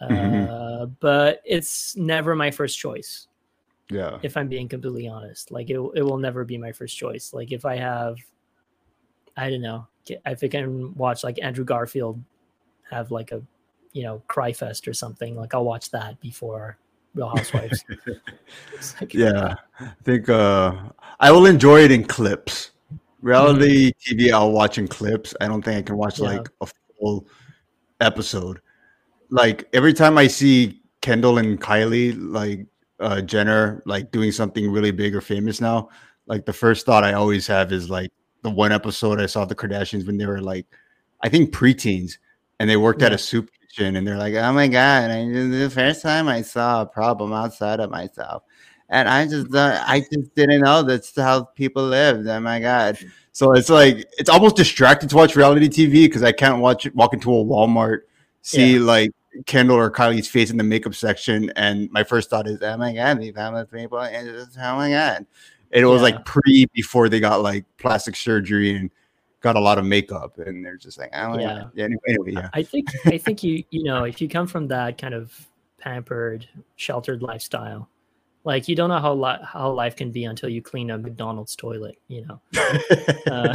uh, Mhm. but it's never my first choice yeah, if i'm being completely honest like it, it will never be my first choice like if i have i don't know if i can watch like andrew garfield have like a you know cry fest or something like i'll watch that before real housewives like- yeah. I think uh I will enjoy it in clips. Reality TV, I'll watch in clips. I don't think I can watch Yeah. like a full episode. Like every time I see Kendall and Kylie, like uh Jenner, like doing something really big or famous now, like the first thought I always have is like the one episode I saw the Kardashians when they were like, I think preteens, and they worked at a soup kitchen, and they're like, "Oh my god, I, the first time I saw a problem outside of myself." and I just uh, I just didn't know that's how people lived. Oh my god! So it's like it's almost distracting to watch reality TV because I can't watch walk into a Walmart, see Yeah. like Kendall or Kylie's face in the makeup section, and my first thought is, "Oh my god, these famous people!" And just, oh my god! It was Yeah. like pre before they got like plastic surgery and got a lot of makeup, and they're just like, "Oh Yeah. god!" Yeah, anyway, anyway, yeah, I think I think you you know if you come from that kind of pampered, sheltered lifestyle, like you don't know how li- how life can be until you clean a McDonald's toilet. You know, uh,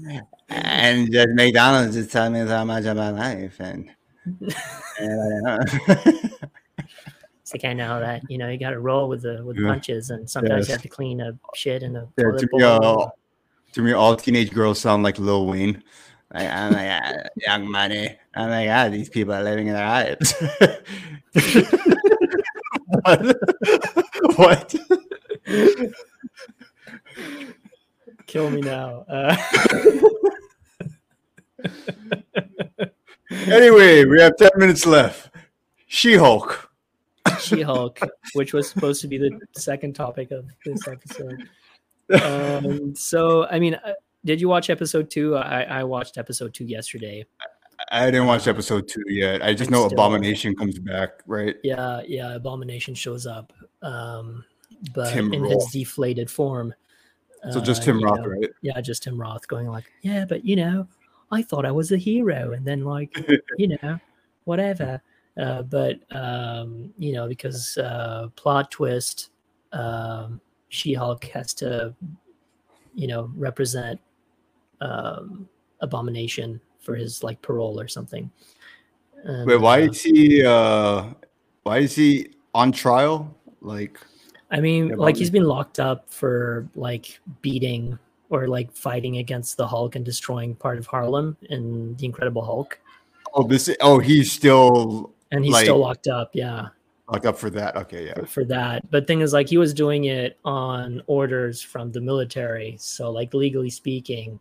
and just McDonald's is telling me so much about life, and, and I it's like I know that you know you got to roll with the with Yeah. punches, and sometimes Yes. you have to clean a shit in a Yeah, toilet bowl. To me, all teenage girls sound like Lil Wayne. Like, oh my god, young money. Oh my god, these people are living in their lives. what? what? Kill me now. Uh, anyway, we have 10 minutes left. She Hulk. She Hulk, which was supposed to be the second topic of this episode. Um, so, I mean, uh, did you watch episode two? I, I watched episode two yesterday. I didn't watch episode two yet. I just I'm know still- Abomination comes back, right? Yeah, yeah, Abomination shows up, um, but Tim in his deflated form. So just Uh, Tim you Roth, know, right? Yeah, just Tim Roth going like, yeah, but you know, I thought I was a hero, and then like, you know, whatever. Uh, but um, you know, because uh, plot twist, um, She-Hulk has to, you know, represent um, Abomination for his like parole or something. And, Wait, why uh, is he uh why is he on trial? Like I mean, like he's been locked up for like beating or like fighting against the Hulk and destroying part of Harlem in the Incredible Hulk, oh this oh he's still and he's Like- still locked up. Yeah, locked up for that. Okay, yeah. for, for that. But thing is, like he was doing it on orders from the military, so like legally speaking,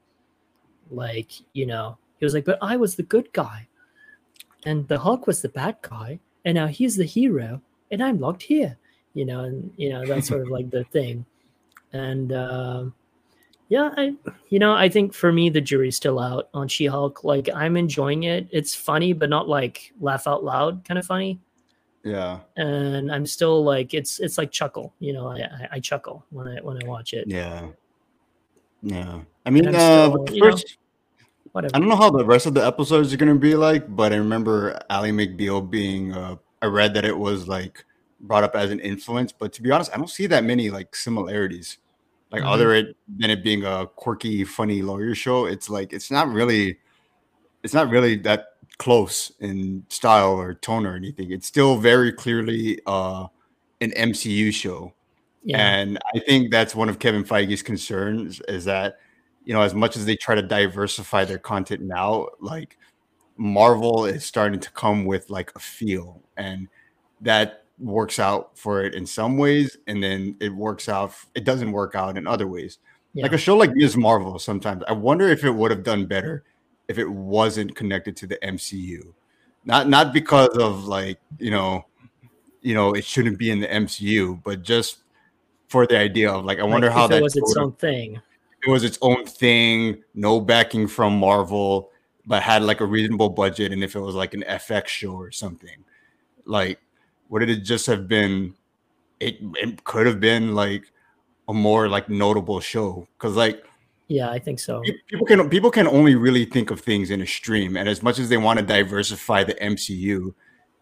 like you know, he was like, "But I was the good guy, and the Hulk was the bad guy, and now he's the hero, and I'm locked here." You know, and you know that's sort of like the thing, and um, yeah, I you know I think for me the jury's still out on She-Hulk. Like I'm enjoying it. It's funny, but not like laugh out loud kind of funny Yeah. and I'm still like it's it's like chuckle, you know. I, I, I chuckle when I when I watch it. Yeah. Yeah. I mean uh still, the you know, first Whatever. I don't know how the rest of the episodes are gonna be like, but I remember Ally McBeal being uh I read that it was like brought up as an influence, but to be honest, I don't see that many like similarities. Like Mhm. other it than it being a quirky, funny lawyer show, it's like it's not really it's not really that close in style or tone or anything. It's still very clearly uh an MCU show. Yeah, And I think that's one of Kevin Feige's concerns is that, you know, as much as they try to diversify their content now, like Marvel is starting to come with like a feel and that works out for it in some ways and then it works out it doesn't work out in other ways. yeah, Like a show like Ms. Marvel sometimes I wonder if it would have done better if it wasn't connected to the MCU. Not not because of like, you know, you know, it shouldn't be in the MCU, but just for the idea of like I wonder Like, how that was its own thing. it was its own thing, no backing from Marvel, but had like a reasonable budget. And if it was like an FX show or something, like would it just have been? It it could have been like a more like notable show because like Yeah, I think so. people can people can only really think of things in a stream, and as much as they want to diversify the MCU,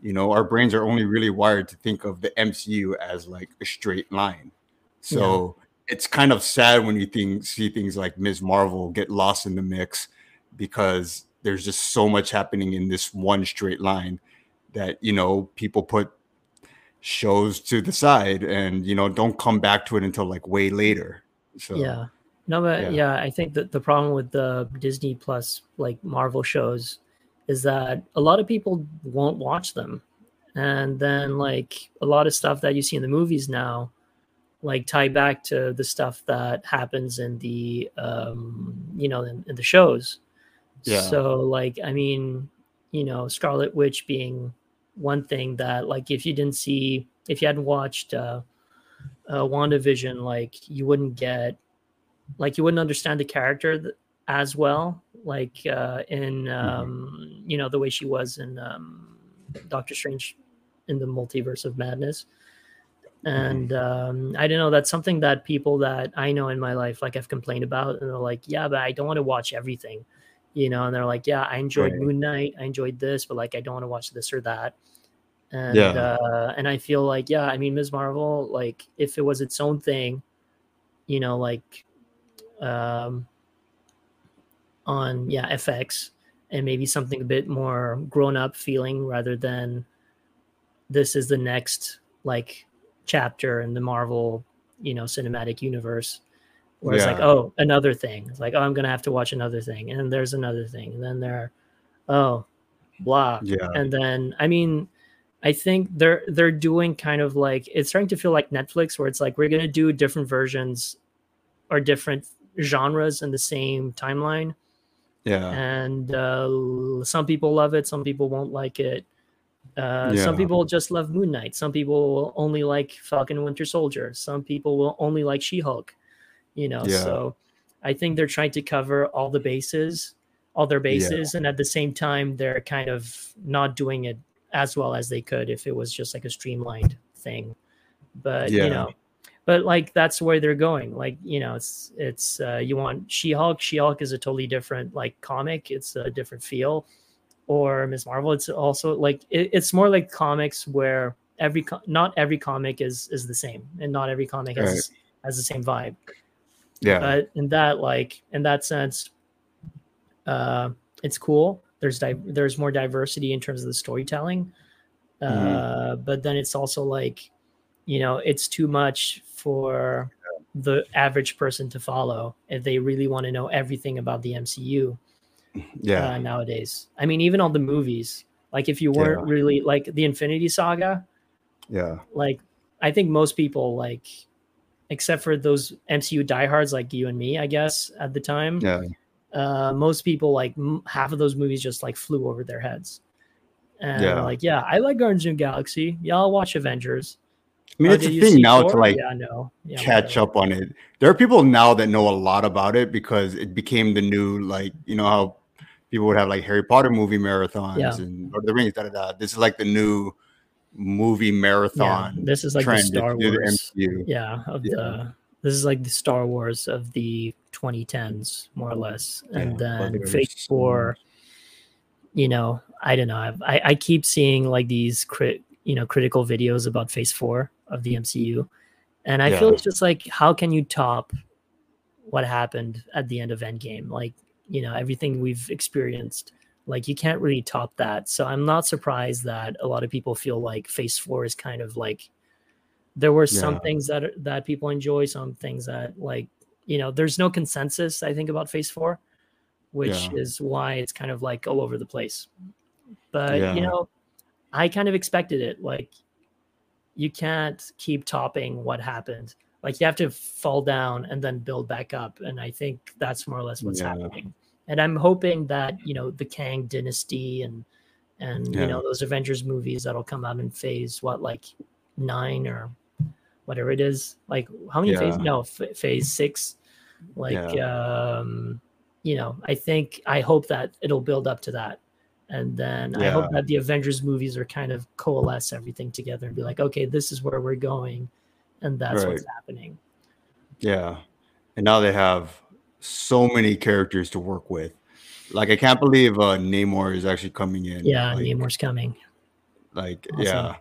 you know, our brains are only really wired to think of the MCU as like a straight line. So it's kind of sad when you think see things like Ms. Marvel get lost in the mix because there's just so much happening in this one straight line that you know people put shows to the side and you know don't come back to it until like way later. So Yeah. No, but Yeah. yeah. I think that the problem with the Disney Plus like Marvel shows is that a lot of people won't watch them. And then like a lot of stuff that you see in the movies now like tie back to the stuff that happens in the um you know in, in the shows. Yeah. So like I mean, you know, Scarlet Witch being one thing that like if you didn't see if you hadn't watched uh uh WandaVision, like you wouldn't get like you wouldn't understand the character th- as well like uh in um you know the way she was in um doctor strange in the multiverse of madness. And um i don't know that's something that people that i know in my life like i've complained about and they're like yeah but i don't want to watch everything you know and they're like yeah i enjoyed Right. moon knight i enjoyed this but like i don't want to watch this or that. And Yeah. uh and i feel like yeah i mean ms. Marvel like if it was its own thing you know like um on yeah fx and maybe something a bit more grown up feeling rather than this is the next like chapter in the marvel you know cinematic universe. Where it's like oh another thing. It's like oh i'm gonna have to watch another thing. And there's another thing. And then there oh blah. Yeah. and then i mean i think they're they're doing kind of like it's starting to feel like netflix where it's like we're going to do different versions or different genres in the same timeline. Yeah. and uh, some people love it some people won't like it. Uh, some people just love moon knight. Some people will only like falcon winter soldier. Some people will only like she-hulk you know Yeah. so i think they're trying to cover all the bases all their bases and at the same time they're kind of not doing it as well as they could if it was just like a streamlined thing. But Yeah. you know but like that's where they're going. Like you know it's it's uh, you want she-hulk. She-hulk is a totally different like comic. It's a different feel. Or miss marvel it's also like it, it's more like comics where every co- not every comic is is the same and not every comic has has the same vibe. Yeah. but in that like in that sense uh it's cool. There's di- there's more diversity in terms of the storytelling. Uh Mm-hmm. but then it's also like you know it's too much for the average person to follow if they really want to know everything about the mcu yeah. uh, nowadays i mean even all the movies like if you weren't Yeah. really like the infinity saga yeah. like I think most people like except for those MCU diehards like you and me, I guess at the time, Yeah. uh, most people like m- half of those movies just like flew over their heads. And Yeah. like, yeah, I like Guardians of the Galaxy. Yeah, I'll watch Avengers. I mean, Oh, it's a thing now to like yeah, yeah, catch whatever. up on it. There are people now that know a lot about it because it became the new like you know how people would have like Harry Potter movie marathons Yeah. and Lord of the Rings. Da, da, da. This is like the new movie marathon this is like the Star the Wars. MCU. Yeah, of the this is like the Star Wars of the 2010s, more or less. And then Phase Four, you know, I don't know. I I keep seeing like these crit, you know, critical videos about Phase Four of the MCU, and I feel it's just like, how can you top what happened at the end of Endgame? Like, you know, everything we've experienced. Like, you can't really top that. So I'm not surprised that a lot of people feel like Phase Four is kind of like there were some Yeah. things that that people enjoy, some things that like you know, there's no consensus. I think about Phase Four, which Yeah. is why it's kind of like all over the place. But Yeah. you know, I kind of expected it. Like, you can't keep topping what happened. Like, you have to fall down and then build back up. And I think that's more or less what's Yeah. happening. And I'm hoping that you know the Kang Dynasty and and you know those Avengers movies that'll come out in Phase what like nine or whatever it is. Like how many phase? Yeah. No, f- Phase six. Like um, you know, I think I hope that it'll build up to that. And then I hope that the Avengers movies are kind of coalesce everything together and be like, okay, this is where we're going, and that's what's happening. Yeah. And now they have so many characters to work with. Like I can't believe uh Namor is actually coming in. Yeah, like, Namor's coming. like Awesome. yeah.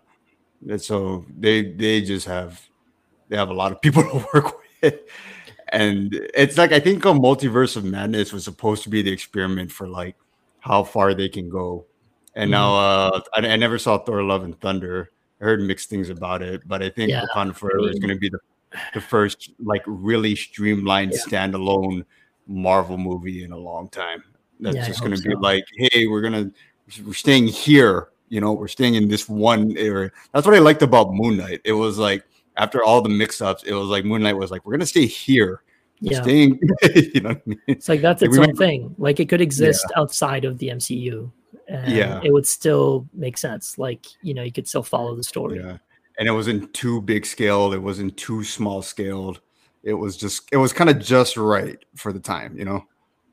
And so they they just have they have a lot of people to work with. And it's like I think a multiverse of madness was supposed to be the experiment for like how far they can go. And now Mm-hmm. uh I, I never saw Thor Love and Thunder. I heard mixed things about it, but I think Yeah, Wakanda Forever is mean- gonna be the the first like really streamlined Yeah. standalone Marvel movie in a long time. That's Yeah, just gonna be like, hey, we're gonna we're staying here, you know, we're staying in this one area. That's what I liked about Moon Knight. It was like after all the mix-ups, it was like Moon Knight was like, we're gonna stay here. Yeah. Staying, you know what I mean? It's like that's its we own might- thing. Like it could exist outside of the MCU. And Yeah. It would still make sense. Like, you know, you could still follow the story. Yeah. And it wasn't too big scaled, it wasn't too small scaled. It was just it was kind of just right for the time, you know?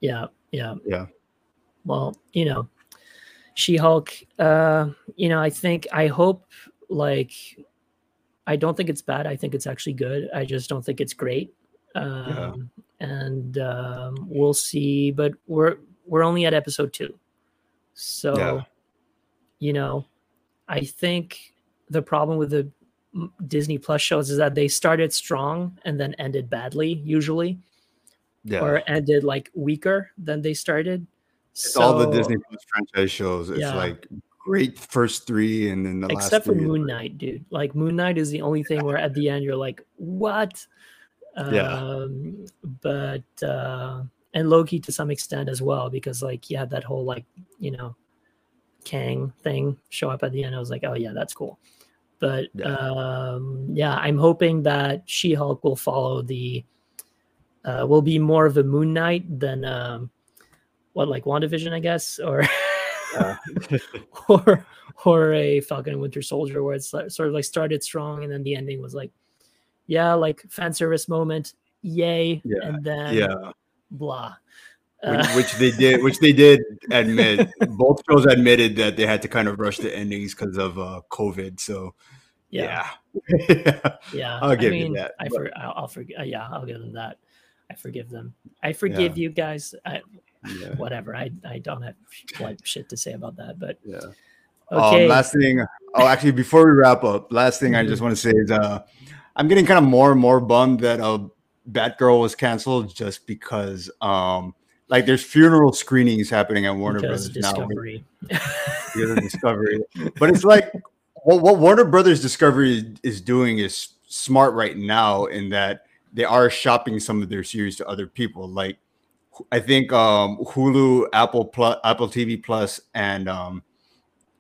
Yeah. Yeah. Yeah. Well, you know, She Hulk, uh, you know, I think, I hope, like, I don't think it's bad. I think it's actually good. I just don't think it's great. Um, And um, we'll see. But we're, we're only at episode two. So, Yeah. you know, I think the problem with the Disney Plus shows is that they started strong and then ended badly, usually, Yeah. or ended like weaker than they started. It's all the Disney Plus franchise shows. It's Yeah. like great first three, and then the except for Moon Knight, dude. Like Moon Knight is the only thing where at the end you're like, what? Yeah. Um, but uh, and Loki to some extent as well because like you had that whole like you know Kang thing show up at the end. I was like, oh yeah, that's cool. But Yeah. um, yeah, I'm hoping that She Hulk will follow the uh, will be more of a Moon Knight than um, what like WandaVision, I guess, or Uh, or or a Falcon and Winter Soldier, where it's sort of like started strong and then the ending was like, yeah, like fan service moment, yay, Yeah, and then yeah. blah. which, Uh, which they did, which they did admit. Both shows admitted that they had to kind of rush the endings because of uh, COVID. So yeah, yeah, yeah. I'll give I you mean, that, I for, I'll, I'll forgive. Yeah, I'll give them that. I forgive them. I forgive you guys. I, yeah. whatever. I I don't have like shit to say about that. But yeah. okay. Um, last thing. Oh, actually, before we wrap up, last thing I just want to say is, uh, I'm getting kind of more and more bummed that uh, Batgirl was canceled just because, um, like, there's funeral screenings happening at Warner because Brothers now. Discovery. because Discovery. But it's like what, what Warner Brothers Discovery is doing is smart right now in that they are shopping some of their series to other people. Like I think um, Hulu, Apple Plus, Apple TV Plus, and um,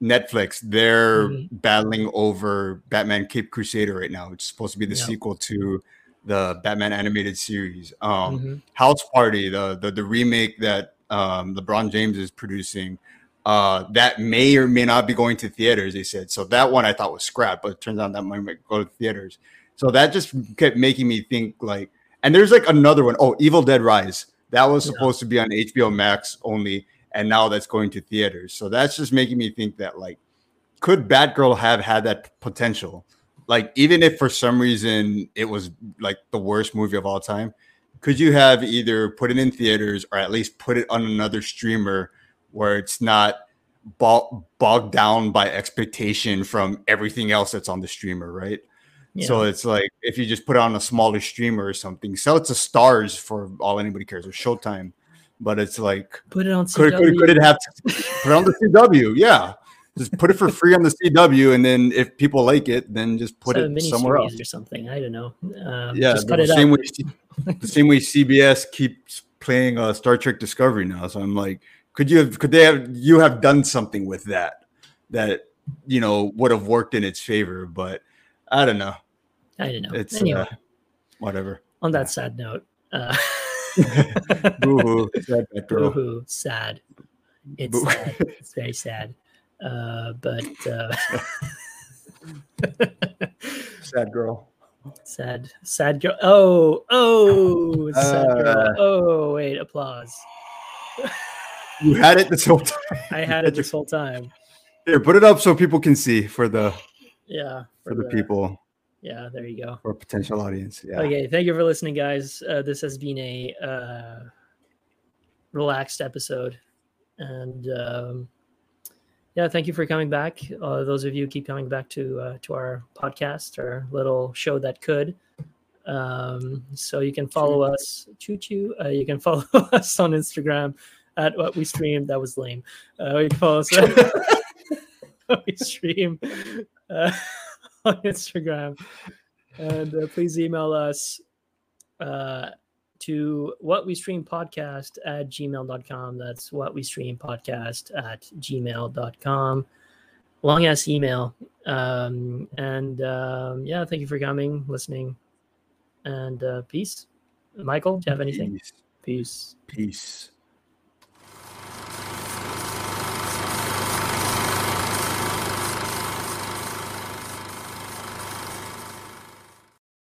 Netflix, they're Mhm. battling over Batman Caped Crusader right now, which is supposed to be the Yeah. sequel to the Batman animated series. Um, Mhm. House Party, the the, the remake that um, LeBron James is producing, uh, that may or may not be going to theaters. They said so. That one I thought was scrap, but it turns out that might go to theaters. So that just kept making me think like. And there's like another one. Oh, Evil Dead Rise. That was Yeah. supposed to be on HBO Max only, and now that's going to theaters. So that's just making me think that like, could Batgirl have had that potential? Like, even if for some reason it was like the worst movie of all time, could you have either put it in theaters or at least put it on another streamer where it's not bog- bogged down by expectation from everything else that's on the streamer, right? Yeah. So it's like if you just put it on a smaller streamer or something, sell it to Starz for all anybody cares or Showtime. But it's like, Put it on could, CW. could, could it have to put it on the CW? Yeah. Just put it for free on the CW, and then if people like it, then just put it somewhere else. or something. I don't know. Um, Yeah, the same out. way, the same way CBS keeps playing uh, Star Trek Discovery now. So I'm like, could you have, could they have, you have done something with that that you know would have worked in its favor? But I don't know. I don't know. It's anyway, uh, whatever. on that sad note, uh, Boo-hoo. Sad Batgirl. boo-hoo, sad. It's sad. It's very sad. Uh, but uh, Sad girl. sad, sad girl. Oh, oh, sad girl. Uh. Oh, wait, applause. You had it this whole time. I had it this whole time. Here, put it up so people can see for the Yeah, for the people Yeah, there you go. or potential audience. Yeah. Okay, thank you for listening, guys. Uh, this has been a uh, relaxed episode, and um, yeah, thank you for coming back. Uh, those of you keep coming back to uh, to our podcast, our little show that could. Um, so you can follow us, choo choo. Uh, you can follow us on Instagram at what we stream. That was lame. Uh, you can follow us we stream uh, on Instagram. And uh, please email us uh, to what we stream podcast at gmail.com that's what we stream podcast at gmail.com long ass email. Um, and um, yeah thank you for coming listening. And uh, peace. Michael do you have anything? Peace. peace. Peace.